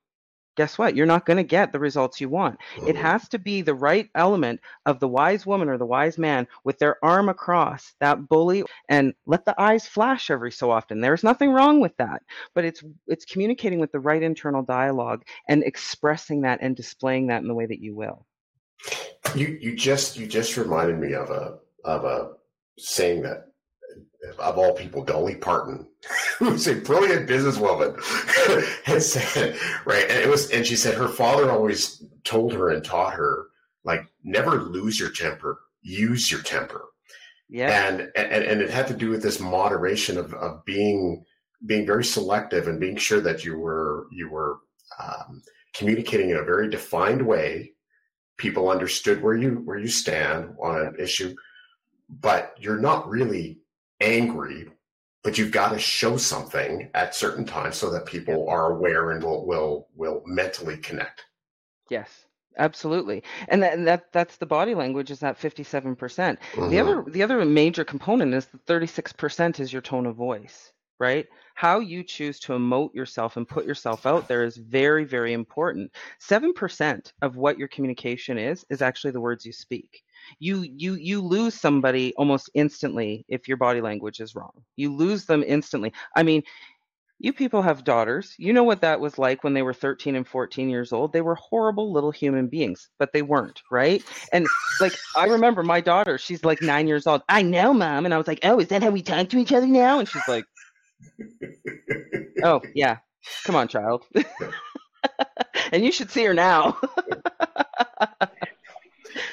guess what? You're not going to get the results you want. It has to be the right element of the wise woman or the wise man with their arm across that bully and let the eyes flash every so often. There's nothing wrong with that, but it's it's communicating with the right internal dialogue and expressing that and displaying that in the way that you will. You you just you just reminded me of a of a saying that of all people, Dolly Parton, who's a brilliant businesswoman, [LAUGHS] had said, right, and it was, and she said her father always told her and taught her, like, never lose your temper, use your temper. Yeah. And, and, and it had to do with this moderation of, of being, being very selective and being sure that you were, you were, um, communicating in a very defined way. People understood where you, where you stand on an issue, but you're not really angry, but you've got to show something at certain times so that people are aware and will will will mentally connect. Yes. Absolutely, and that, and that that's the body language is that fifty seven percent. The mm-hmm. other the other major component is the thirty six percent is your tone of voice, right? How you choose to emote yourself and put yourself out there is very very important. Seven percent of what your communication is is actually the words you speak you you you lose somebody almost instantly if your body language is wrong. You lose them instantly. I mean, you people have daughters. You know what that was like when they were 13 and 14 years old. They were horrible little human beings, but they weren't, right? And like I remember my daughter, she's like 9 years old. I know, mom. And I was like, "Oh, is that how we talk to each other now?" And she's like, "Oh, yeah. Come on, child." [LAUGHS] and you should see her now. [LAUGHS]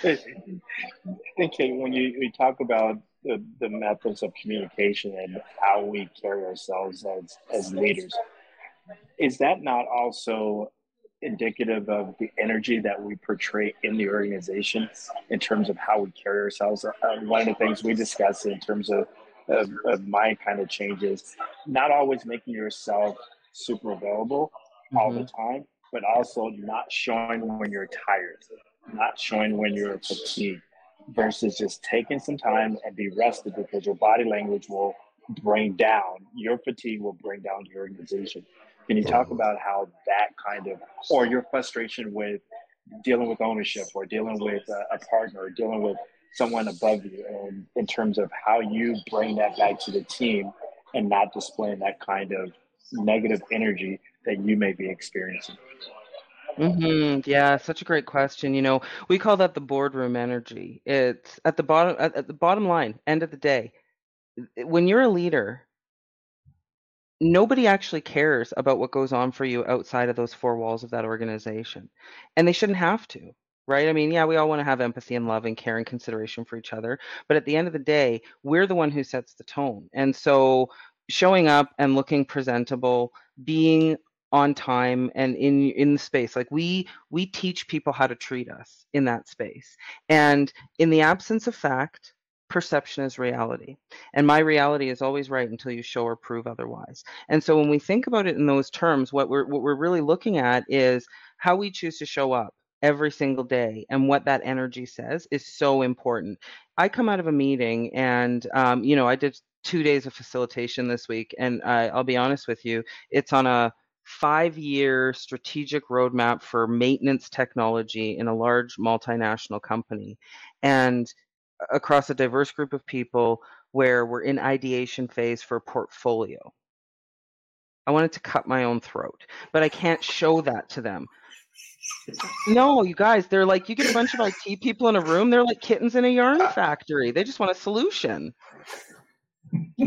think when you, you talk about the, the methods of communication and how we carry ourselves as, as leaders, is that not also indicative of the energy that we portray in the organization in terms of how we carry ourselves? Uh, one of the things we discuss in terms of, of, of my kind of changes, not always making yourself super available mm-hmm. all the mm-hmm. time, but also not showing when you're tired, not showing when you're fatigued versus just taking some time and be rested because your body language will bring down your fatigue will bring down your organization. Can you talk about how that kind of or your frustration with dealing with ownership or dealing with a, a partner or dealing with someone above you and in terms of how you bring that back to the team and not displaying that kind of negative energy that you may be experiencing Mm-hmm. Yeah, such a great question. You know, we call that the boardroom energy. It's at the bottom at, at the bottom line, end of the day. When you're a leader, nobody actually cares about what goes on for you outside of those four walls of that organization. And they shouldn't have to. right? I mean, yeah, we all want to have empathy and love and care and consideration for each other, but at the end of the day, we're the one who sets the tone. And so showing up and looking presentable, being on time and in in the space. Like we we teach people how to treat us in that space. And in the absence of fact perception is reality. And my reality is always right until you show or prove otherwise. And so when we think about it in those terms what we're what we're really looking at is how we choose to show up every single day and what that energy says is so important. I come out of a meeting and um, you know i did two days of facilitation this week and uh, i'll be honest with you it's on a five year strategic roadmap for maintenance technology in a large multinational company and across a diverse group of people where we're in ideation phase for a portfolio. I wanted to cut my own throat, but I can't show that to them. No, you guys, they're like, you get a bunch of IT people in a room, they're like kittens in a yarn factory. They just want a solution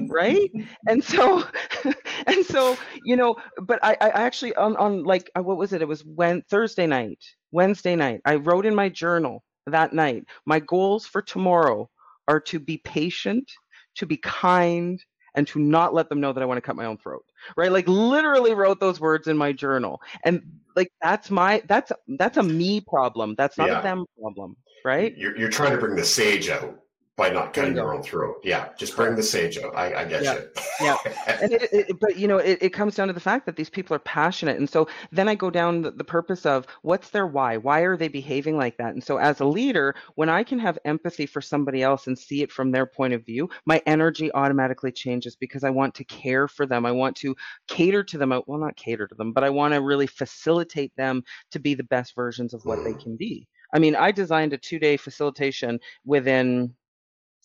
right? And so [LAUGHS] and so you know but i i actually on on like uh, what was it? It was when thursday night wednesday night. I wrote in my journal that night my goals for tomorrow are to be patient to be kind and to not let them know that i want to cut my own throat. Right? Like literally wrote those words in my journal. And like that's my that's that's a me problem. That's not yeah. a them problem. Right? You're, you're trying to bring the sage out by not cutting your own throat. Yeah, just bring the sage out. I, I get yeah. you. yeah, and it, it, but you know, it, it comes down to the fact that these people are passionate, and so then I go down the, the purpose of what's their why? Why are they behaving like that? And so, as a leader, when I can have empathy for somebody else and see it from their point of view, my energy automatically changes because I want to care for them. I want to cater to them. Well, not cater to them, but I want to really facilitate them to be the best versions of what they mm. can be. I mean, I designed a two day facilitation within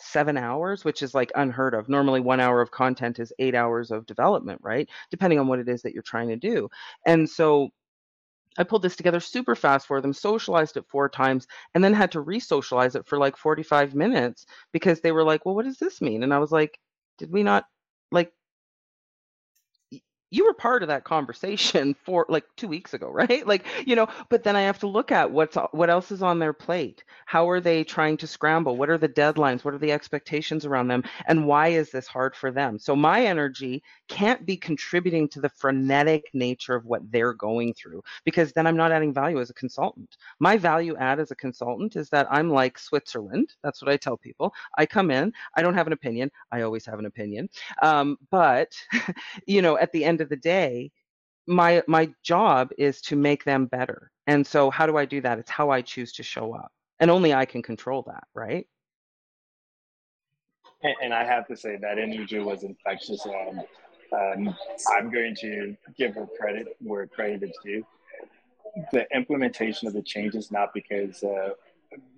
seven hours, which is like unheard of. Normally, one hour of content is eight hours of development, right? Depending on what it is that you're trying to do. And so I pulled this together super fast for them, socialized it four times, and then had to re socialize it for like 45 minutes because they were like, well, what does this mean? And I was like, did we not like you were part of that conversation [LAUGHS] for like two weeks ago, right? Like, you know, but then I have to look at what's what else is on their plate. How are they trying to scramble? What are the deadlines? What are the expectations around them? And why is this hard for them? So my energy can't be contributing to the frenetic nature of what they're going through because then I'm not adding value as a consultant. My value add as a consultant is that I'm like Switzerland. That's what I tell people. I come in, I don't have an opinion. I always have an opinion. Um, but, [LAUGHS] you know, at the end of the day, my my job is to make them better. And so how do I do that? It's how I choose to show up. And only I can control that, right? And, and I have to say that energy was infectious and um, I'm going to give her credit where credit is due. The implementation of the changes, not because uh,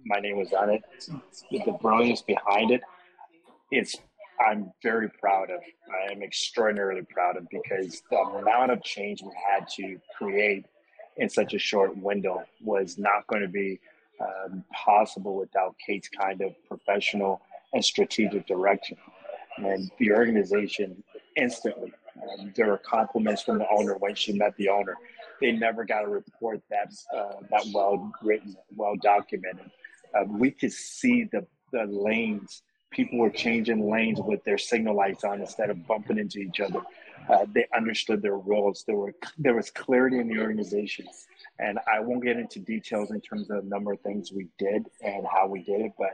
my name was on it, the brilliance behind it, it's I'm very proud of. I am extraordinarily proud of because the amount of change we had to create in such a short window was not going to be um, possible without Kait's kind of professional and strategic direction. And the organization instantly, um, there were compliments from the owner when she met the owner. They never got a report that uh, that well written, well documented. Uh, we could see the the lanes people were changing lanes with their signal lights on instead of bumping into each other. Uh, they understood their roles. There were there was clarity in the organization, and I won't get into details in terms of the number of things we did and how we did it, but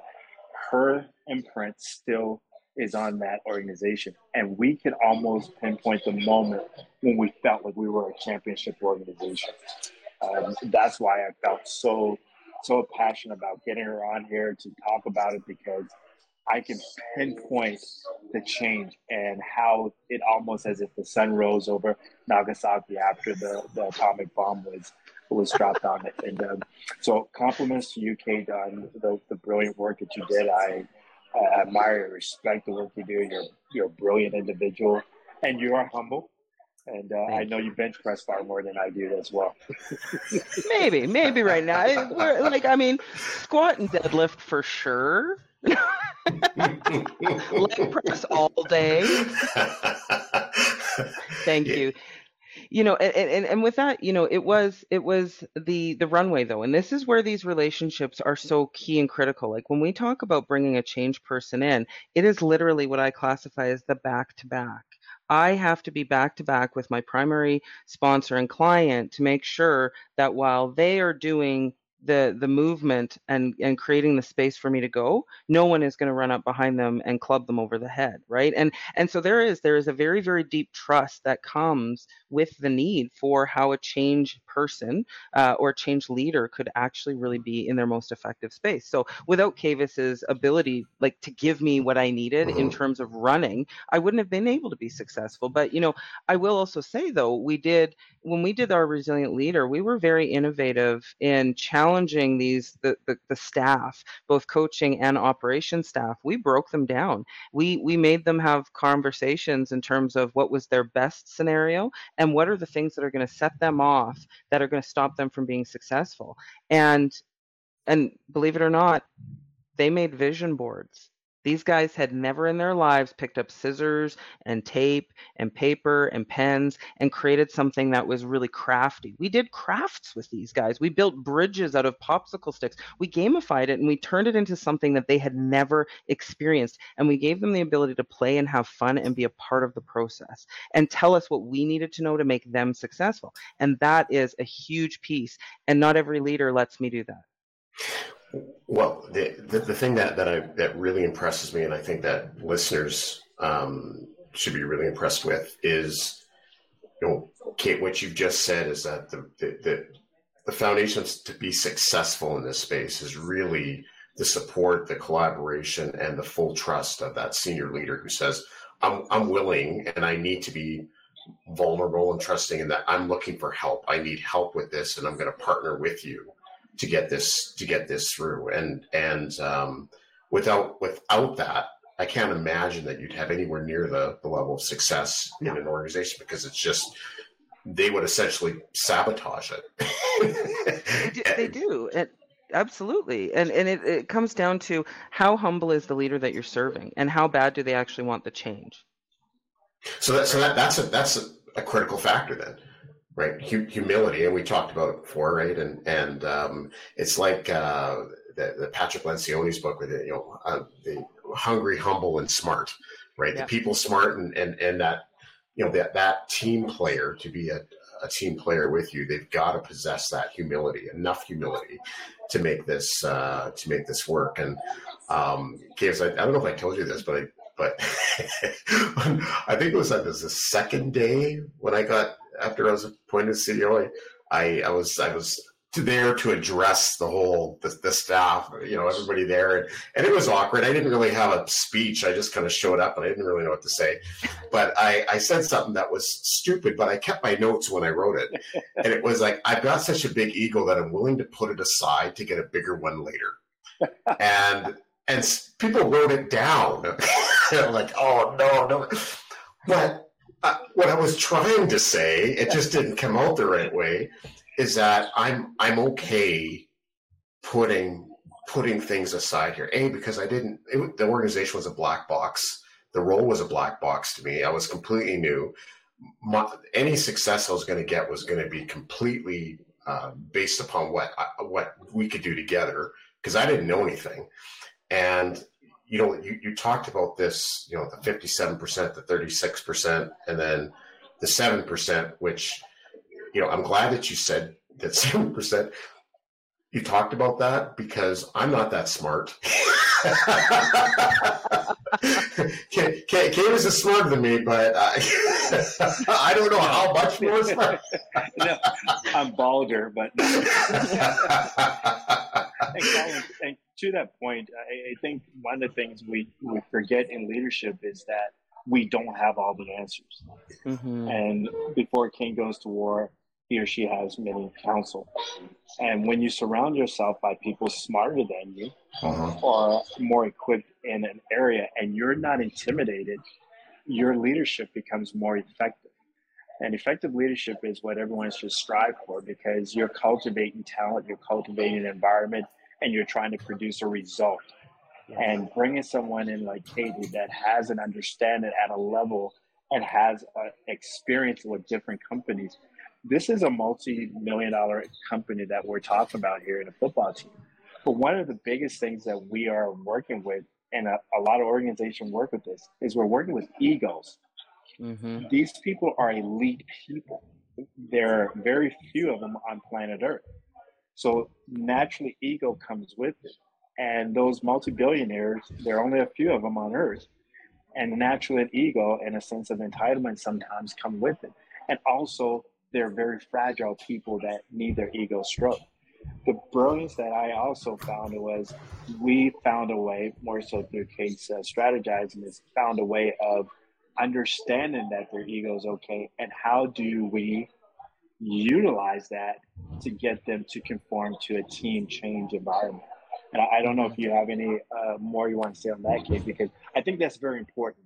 her imprint still is on that organization, and we can almost pinpoint the moment when we felt like we were a championship organization. Um, that's why I felt so so passionate about getting her on here to talk about it because I can pinpoint the change and how it almost as if the sun rose over Nagasaki after the, the atomic bomb was was dropped on it. And um, so, compliments to you, Kait, on the, the brilliant work that you did. I, I admire and respect the work you do. You're you're a brilliant individual, and you are humble. And uh, I know you bench press far more than I do as well. [LAUGHS] maybe, maybe right now. like, I mean, squat and deadlift for sure. [LAUGHS] Leg press all day. Thank yeah. you. you know and, and and with that you know it was it was the the runway though and this is where these relationships are so key and critical like when we talk about bringing a change person in it is literally what i classify as the back to back I have to be back to back with my primary sponsor and client to make sure that while they are doing the the movement and and creating the space for me to go no one is going to run up behind them and club them over the head right? And and so there is there is a very very deep trust that comes with the need for how a change person uh, or change leader could actually really be in their most effective space so without Kavis's ability like to give me what i needed in mm-hmm. terms of running i wouldn't have been able to be successful but you know i will also say though we did when we did our resilient leader we were very innovative in challenging challenging these the, the, the staff, both coaching and operation staff. We broke them down. We we made them have conversations in terms of what was their best scenario and what are the things that are going to set them off that are going to stop them from being successful. And and believe it or not, they made vision boards these guys had never in their lives picked up scissors and tape and paper and pens and created something that was really crafty. We did crafts with these guys. We built bridges out of popsicle sticks. We gamified it and we turned it into something that they had never experienced. And we gave them the ability to play and have fun and be a part of the process and tell us what we needed to know to make them successful. And that is a huge piece. And not every leader lets me do that. Well, the, the, the thing that that I that really impresses me, and I think that listeners um, should be really impressed with, is you know, Kait, what you've just said is that the the, the, foundations to be successful in this space is really the support, the collaboration, and the full trust of that senior leader who says, "I'm I'm willing, and I need to be." vulnerable and trusting and that I'm looking for help. I need help with this and I'm going to partner with you to get this to get this through. And and um, without without that, I can't imagine that you'd have anywhere near the, the level of success in an organization because it's just they would essentially sabotage it. they do. They [LAUGHS] do. It, absolutely. And and it, it comes down to how humble is the leader that you're serving and how bad do they actually want the change. So that so that, that's a that's a, a critical factor then right? humility, and we talked about it before, right? And and um, it's like uh, the, the, Patrick Lencioni's book with it, you know, uh, the hungry, humble, and smart, right? Yeah. The people smart and and and that you know that that team player to be a, a team player with you, they've got to possess that humility, enough humility to make this uh, to make this work. And um, Caves, I, I don't know if I told you this, but I but [LAUGHS] I think it was like this the second day when I got after I was appointed CEO, I, I, I was I was there to address the whole the, the, staff, you know, everybody there, and, and it was awkward. I didn't really have a speech. I just kind of showed up, and I didn't really know what to say. But I, I said something that was stupid, but I kept my notes when I wrote it, [LAUGHS] and it was like I've got such a big ego that I'm willing to put it aside to get a bigger one later, [LAUGHS] and and people wrote it down, [LAUGHS] like, oh no, no, but uh, what I was trying to say, it just didn't come out the right way, is that I'm I'm okay putting putting things aside here. A because I didn't. It, the organization was a black box. The role was a black box to me. I was completely new. My, any success I was going to get was going to be completely uh, based upon what what we could do together because I didn't know anything. And you know, you, you talked about this, you know, the 57%, the 36%, and then the 7%, which, you know, I'm glad that you said that [LAUGHS] 7%. You talked about that because I'm not that smart. [LAUGHS] Kait, Kait, is smarter than me, but I, [LAUGHS] I don't know how much more smart. no, I'm balder, but. and, Colin, and to that point, I, I, think one of the things we, we forget in leadership is that we don't have all the answers. Mm-hmm. And before a king goes to war, he or she has many counsel. And when you surround yourself by people smarter than you uh-huh. or more equipped in an area and you're not intimidated, your leadership becomes more effective. And effective leadership is what everyone should strive for because you're cultivating talent, you're cultivating an environment, and you're trying to produce a result. And bringing someone in like Katie that has an understanding at a level and has experience with different companies. This is a multi-million dollar company that we're talking about here in a football team. But one of the biggest things that we are working with, and a, a lot of organizations work with this, is we're working with egos. Mm-hmm. These people are elite people. There are very few of them on planet Earth. So naturally, ego comes with it. And those multi billionaires, there are only a few of them on Earth. And naturally, an ego and a sense of entitlement sometimes come with it. And also, they're very fragile people that need their ego stroked. The brilliance that I also found was we found a way, more so through Kait's uh, strategizing, is found a way of understanding that their ego is okay and how do we utilize that to get them to conform to a team change environment. And I, don't know if you have any uh, more you want to say on that, Kait, because I think that's very important.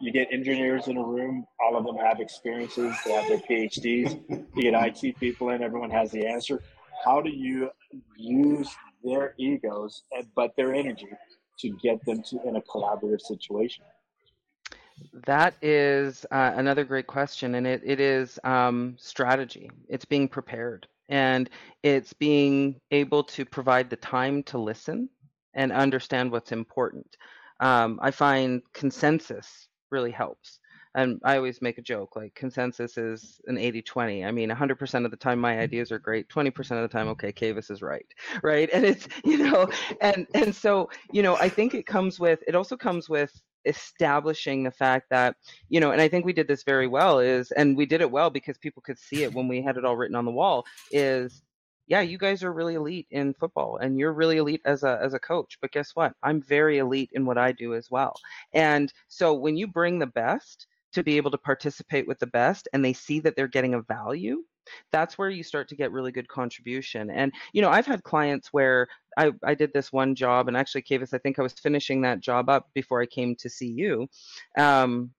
You get engineers in a room, all of them have experiences, they have their PhDs. You get IT people in, everyone has the answer. How do you use their egos, but their energy to get them to in a collaborative situation? That is uh, another great question, and it, it is um, strategy. It's being prepared, and it's being able to provide the time to listen and understand what's important. Um, I find consensus really helps. And I always make a joke like consensus is an 80 20. I mean, 100% of the time my ideas are great, 20% of the time, okay, Kavis is right. Right. And it's, you know, and, and so, you know, I think it comes with, it also comes with establishing the fact that you know and i think we did this very well is and we did it well because people could see it when we had it all written on the wall is yeah you guys are really elite in football and you're really elite as a as a coach but guess what? I'm very elite in what i do as well. And so when you bring the best to be able to participate with the best and they see that they're getting a value that's where you start to get really good contribution. And, you know, I've had clients where I, I did this one job, and actually, Kavis, I think I was finishing that job up before I came to see you. Um,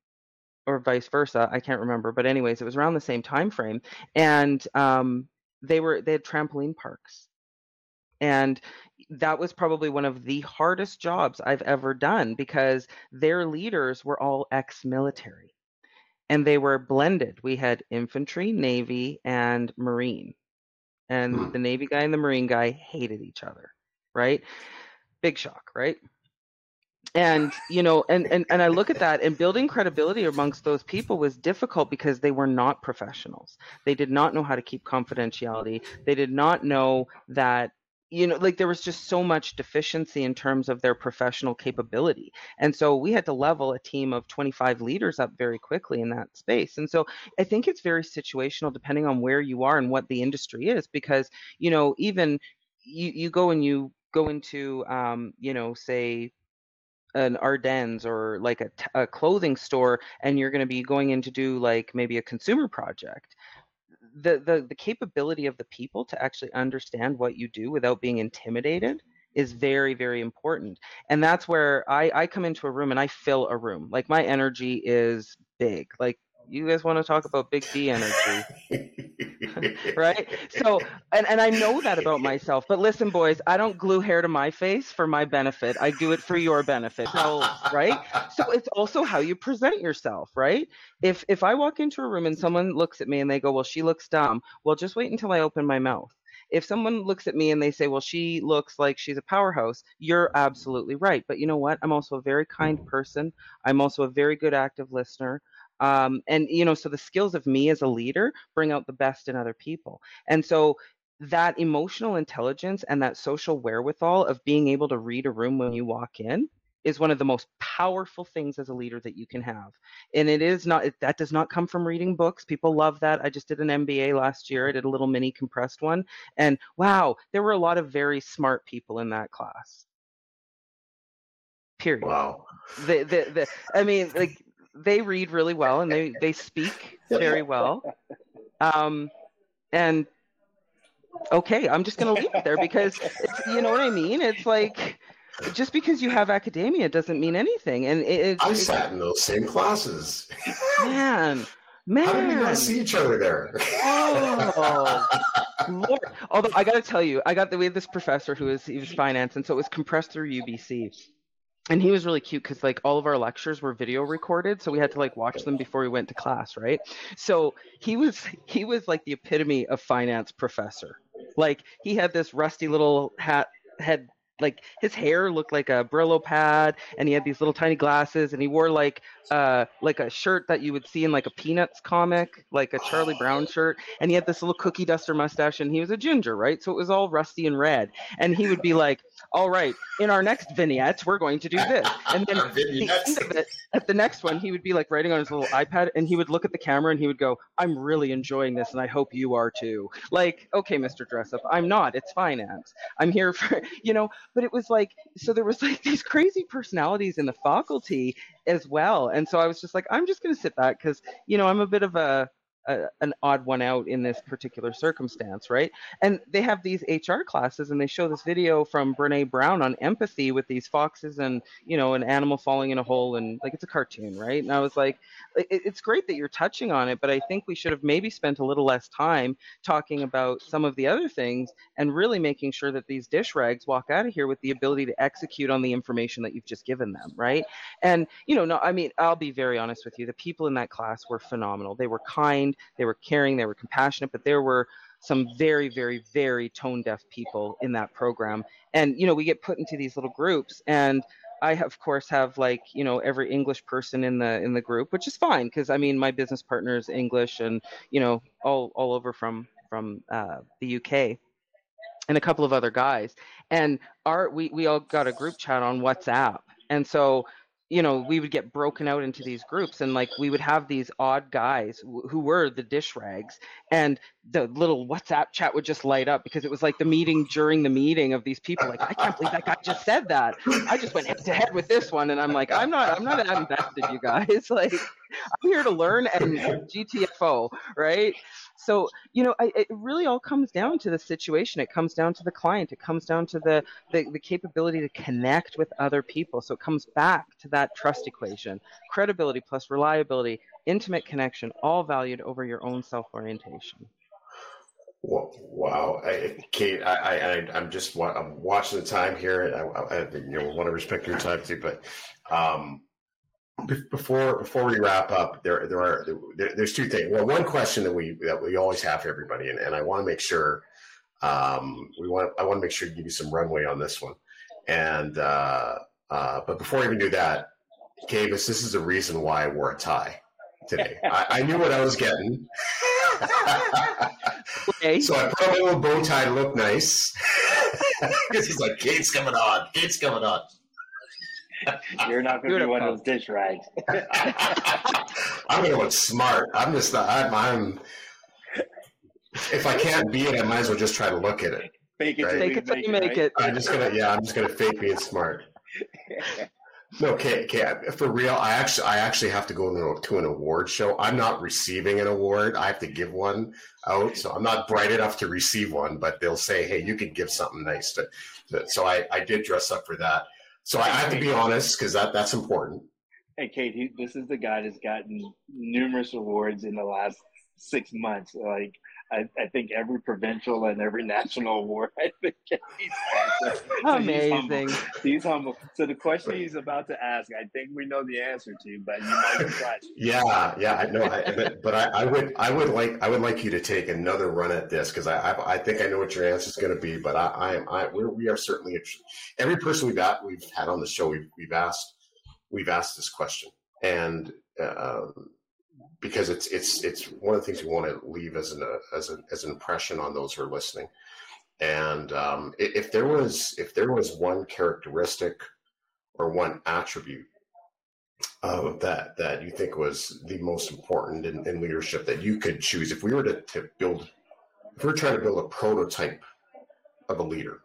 or vice versa i can't remember but anyways it was around the same time frame and um, they were they had trampoline parks and that was probably one of the hardest jobs I've ever done because their leaders were all ex military and they were blended. We had infantry, navy, and marine. And hmm. the navy guy and the marine guy hated each other, right? Big shock, right? and you know and, and and i look at that and building credibility amongst those people was difficult because they were not professionals they did not know how to keep confidentiality they did not know that you know like there was just so much deficiency in terms of their professional capability. And so we had to level a team of 25 leaders up very quickly in that space. And so i think it's very situational depending on where you are and what the industry is because you know even you, you go and you go into um, you know say an Ardennes or like a, t- a clothing store and you're going to be going in to do like maybe a consumer project the, the the capability of the people to actually understand what you do without being intimidated is very very important. And that's where I, I come into a room and i fill a room. Like my energy is big. Like you guys want to talk about big D energy, [LAUGHS] right? So, and, and I know that about myself. But listen, boys, I don't glue hair to my face for my benefit. I do it for your benefit, right? So it's also how you present yourself, right? If if I walk into a room and someone looks at me and they go, "Well, she looks dumb," well, just wait until I open my mouth if someone looks at me and they say, well, she looks like she's a powerhouse, you're absolutely right. But you know what? I'm also a very kind person. I'm also a very good active listener. Um, and you know, so the skills of me as a leader bring out the best in other people. And so that emotional intelligence and that social wherewithal of being able to read a room when you walk in is one of the most powerful things as a leader that you can have. And it is not it, that does not come from reading books. People love that. I just did an mba last year. I did a little mini compressed one. And wow there were a lot of very smart people in that class. Period. Wow. The, the, the, i mean like they read really well and they [LAUGHS] they speak very well. Um, and okay, I'm just going to leave it there because you know what I mean. It's like just because you have academia doesn't mean anything. And it, I sat in those same classes. Man, man, how did we not see each other there? oh, [LAUGHS] Lord. Although I got to tell you, I got the we had this professor who was he was finance, and so it was compressed through UBC and he was really cute because like all of our lectures were video recorded so we had to like watch them before we went to class right? So he was he was like the epitome of finance professor. Like he had this rusty little hat head like his hair looked like a Brillo pad, and he had these little tiny glasses, and he wore like uh like a shirt that you would see in like a Peanuts comic, like a Charlie Brown shirt, and he had this little cookie duster mustache, and he was a ginger, right? So it was all rusty and red, and he would be like, "All right, in our next vignette, we're going to do this," and then at the end of it, at the next one, he would be like writing on his little iPad, and he would look at the camera, and he would go, "I'm really enjoying this, and I hope you are too." Like, okay, Mister Dressup, I'm not. It's finance. I'm here [LAUGHS] for you know but it was like so there was like these crazy personalities in the faculty as well and so i was just like i'm just going to sit back because you know i'm a bit of a a, an odd one out in this particular circumstance, right? And they have these HR classes, and they show this video from Brene Brown on empathy with these foxes and you know an animal falling in a hole, and like it's a cartoon, right? And I was like, it, it's great that you're touching on it, but I think we should have maybe spent a little less time talking about some of the other things and really making sure that these dish rags walk out of here with the ability to execute on the information that you've just given them, right? And you know, no, I mean, I'll be very honest with you. The people in that class were phenomenal. They were kind they were caring, they were compassionate, but there were some very, very, very tone deaf people in that program. And, you know, we get put into these little groups and I of course have like, you know, every English person in the in the group, which is fine because I mean my business partner is English and, you know, all all over from from uh, the UK and a couple of other guys. And our we, we all got a group chat on WhatsApp. And so you know, we would get broken out into these groups and like we would have these odd guys who were the dish rags and the little WhatsApp chat would just light up because it was like the meeting during the meeting of these people like I can't believe that guy just said that. I just went head to head with this one and I'm like I'm not I'm not invested you guys [LAUGHS] like I'm here to learn and GTFO, right? So, you know, I, it really all comes down to the situation. It comes down to the client. It comes down to the, the, the capability to connect with other people. So it comes back to that trust equation credibility plus reliability, intimate connection, all valued over your own self orientation. Wow, I, Kait, I, I, I'm just I'm watching the time here. I, I, you know, want to respect your time too, but um, before before we wrap up, there there are there, there's two things. Well, one question that we that we always have for everybody, and, and I want to make sure um, we want I want to make sure to give you some runway on this one. And uh, uh, but before I even do that, Kavis, this is the reason why I wore a tie today. I, I knew what I was getting. okay. So I put on a little bow tie to look nice. Because he's like, Kait's coming on. Kait's coming on. [LAUGHS] You're not going to be one of those dish rags. [LAUGHS] I'm going to look smart. I'm just not. I'm, I'm. If I can't be it, I might as well just try to look at it. Fake it, right? fake it till you make it. I'm just gonna, yeah, I'm just gonna fake being smart. [LAUGHS] No, okay, okay. For real, I actually, I actually have to go to, to an award show. I'm not receiving an award. I have to give one out, so I'm not bright enough to receive one. But they'll say, "Hey, you can give something nice." To, to so I, I did dress up for that. So I have to be honest because that that's important. Hey, Kait, he, this is the guy that's gotten numerous awards in the last six months. Like I, I think every provincial and every national award. [LAUGHS] I think he's amazing. He's humble. he's humble. So the question he's about to ask, I think we know the answer to, but you might surprise. yeah, yeah, I know. I, but, but I, I, would, I would like, I would like you to take another run at this because I, I, I, think I know what your answer is going to be. But I, I, I we're, we are certainly every person we've got, we've had on the show, we've, we've asked, we've asked this question, and. Uh, because it's it's it's one of the things we want to leave as an as an as an impression on those who are listening. And um, if there was if there was one characteristic or one attribute uh, that that you think was the most important in, in, leadership that you could choose, if we were to, to build, if we are trying to build a prototype of a leader,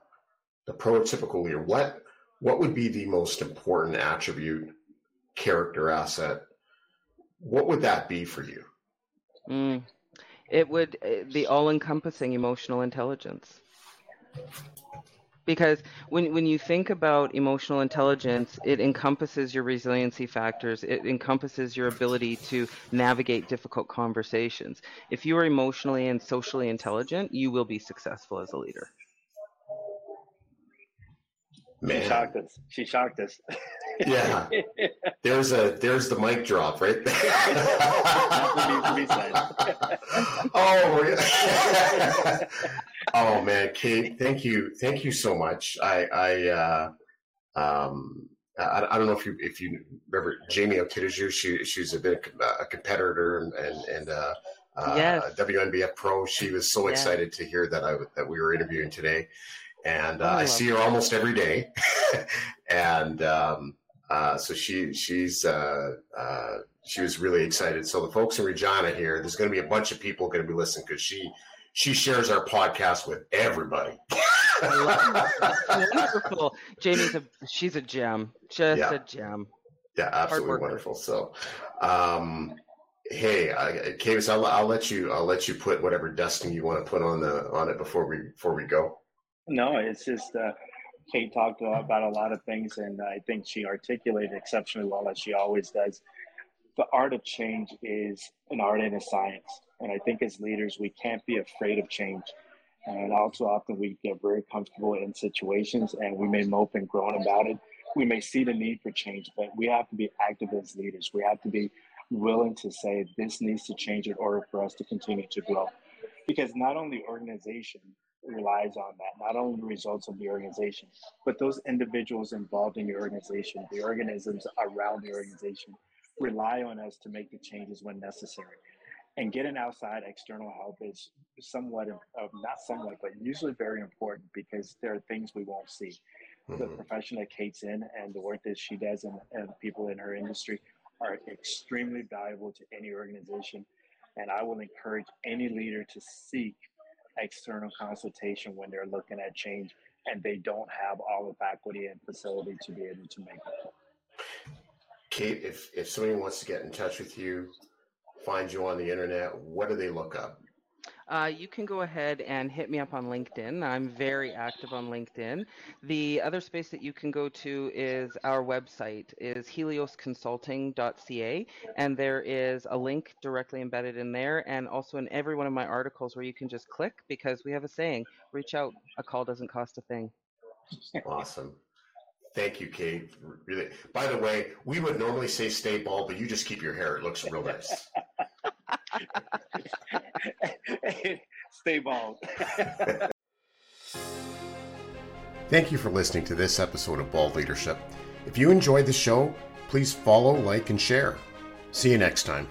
the prototypical leader, what what would be the most important attribute, character asset what would that be for you? Mm, it would be uh, all-encompassing emotional intelligence. Because when when you think about emotional intelligence, it encompasses your resiliency factors. It encompasses your ability to navigate difficult conversations. If you are emotionally and socially intelligent, you will be successful as a leader. Man. She shocked us. She shocked us. yeah. [LAUGHS] There's a there's the mic drop right [LAUGHS] there. [LAUGHS] oh, oh man, Kait, thank you, thank you so much. I I uh, um I, I don't know if you if you remember Jamie Okitaju. She she's a bit a competitor and and, and uh, uh, yes. WNBF pro. She was so yes. excited to hear that I that we were interviewing today, and uh, oh, I, I see her almost every day, [LAUGHS] and um, uh, so she she's uh, uh, she was really excited. So the folks in Regina here, there's going to be a bunch of people going to be listening because she she shares our podcast with everybody. [LAUGHS] wonderful. [LAUGHS] Jamie's a she's a gem, just yeah. a gem. Yeah, absolutely wonderful. So, um, hey, uh, Kavis, I'll, I'll let you I'll let you put whatever dusting you want to put on the on it before we before we go. No, it's just uh, Kait talked about a lot of things, and I think she articulated exceptionally well, as she always does. The art of change is an art and a science. And I think as leaders, we can't be afraid of change. And also, often we get very comfortable in situations and we may mope and groan about it. We may see the need for change, but we have to be active as leaders. We have to be willing to say this needs to change in order for us to continue to grow. Because not only organization relies on that, not only the results of the organization, but those individuals involved in the organization, the organisms around the organization rely on us to make the changes when necessary. And getting outside external help is somewhat of, not somewhat, but usually very important because there are things we won't see. Mm-hmm. The profession that Kait's in and the work that she does and, and people in her industry are extremely valuable to any organization. And I will encourage any leader to seek external consultation when they're looking at change and they don't have all the faculty and facility to be able to make it. Kait, if, if somebody wants to get in touch with you, find you on the internet, what do they look up? Uh, you can go ahead and hit me up on LinkedIn. I'm very active on LinkedIn. The other space that you can go to is our website is heliosconsulting.ca, and there is a link directly embedded in there, and also in every one of my articles where you can just click because we have a saying: "Reach out. A call doesn't cost a thing." Awesome. Thank you, Kait. Really. By the way, we would normally say stay bald, but you just keep your hair. It looks real nice. [LAUGHS] stay bald. Thank you for listening to this episode of Bald Leadership. If you enjoyed the show, please follow, like, and share. See you next time.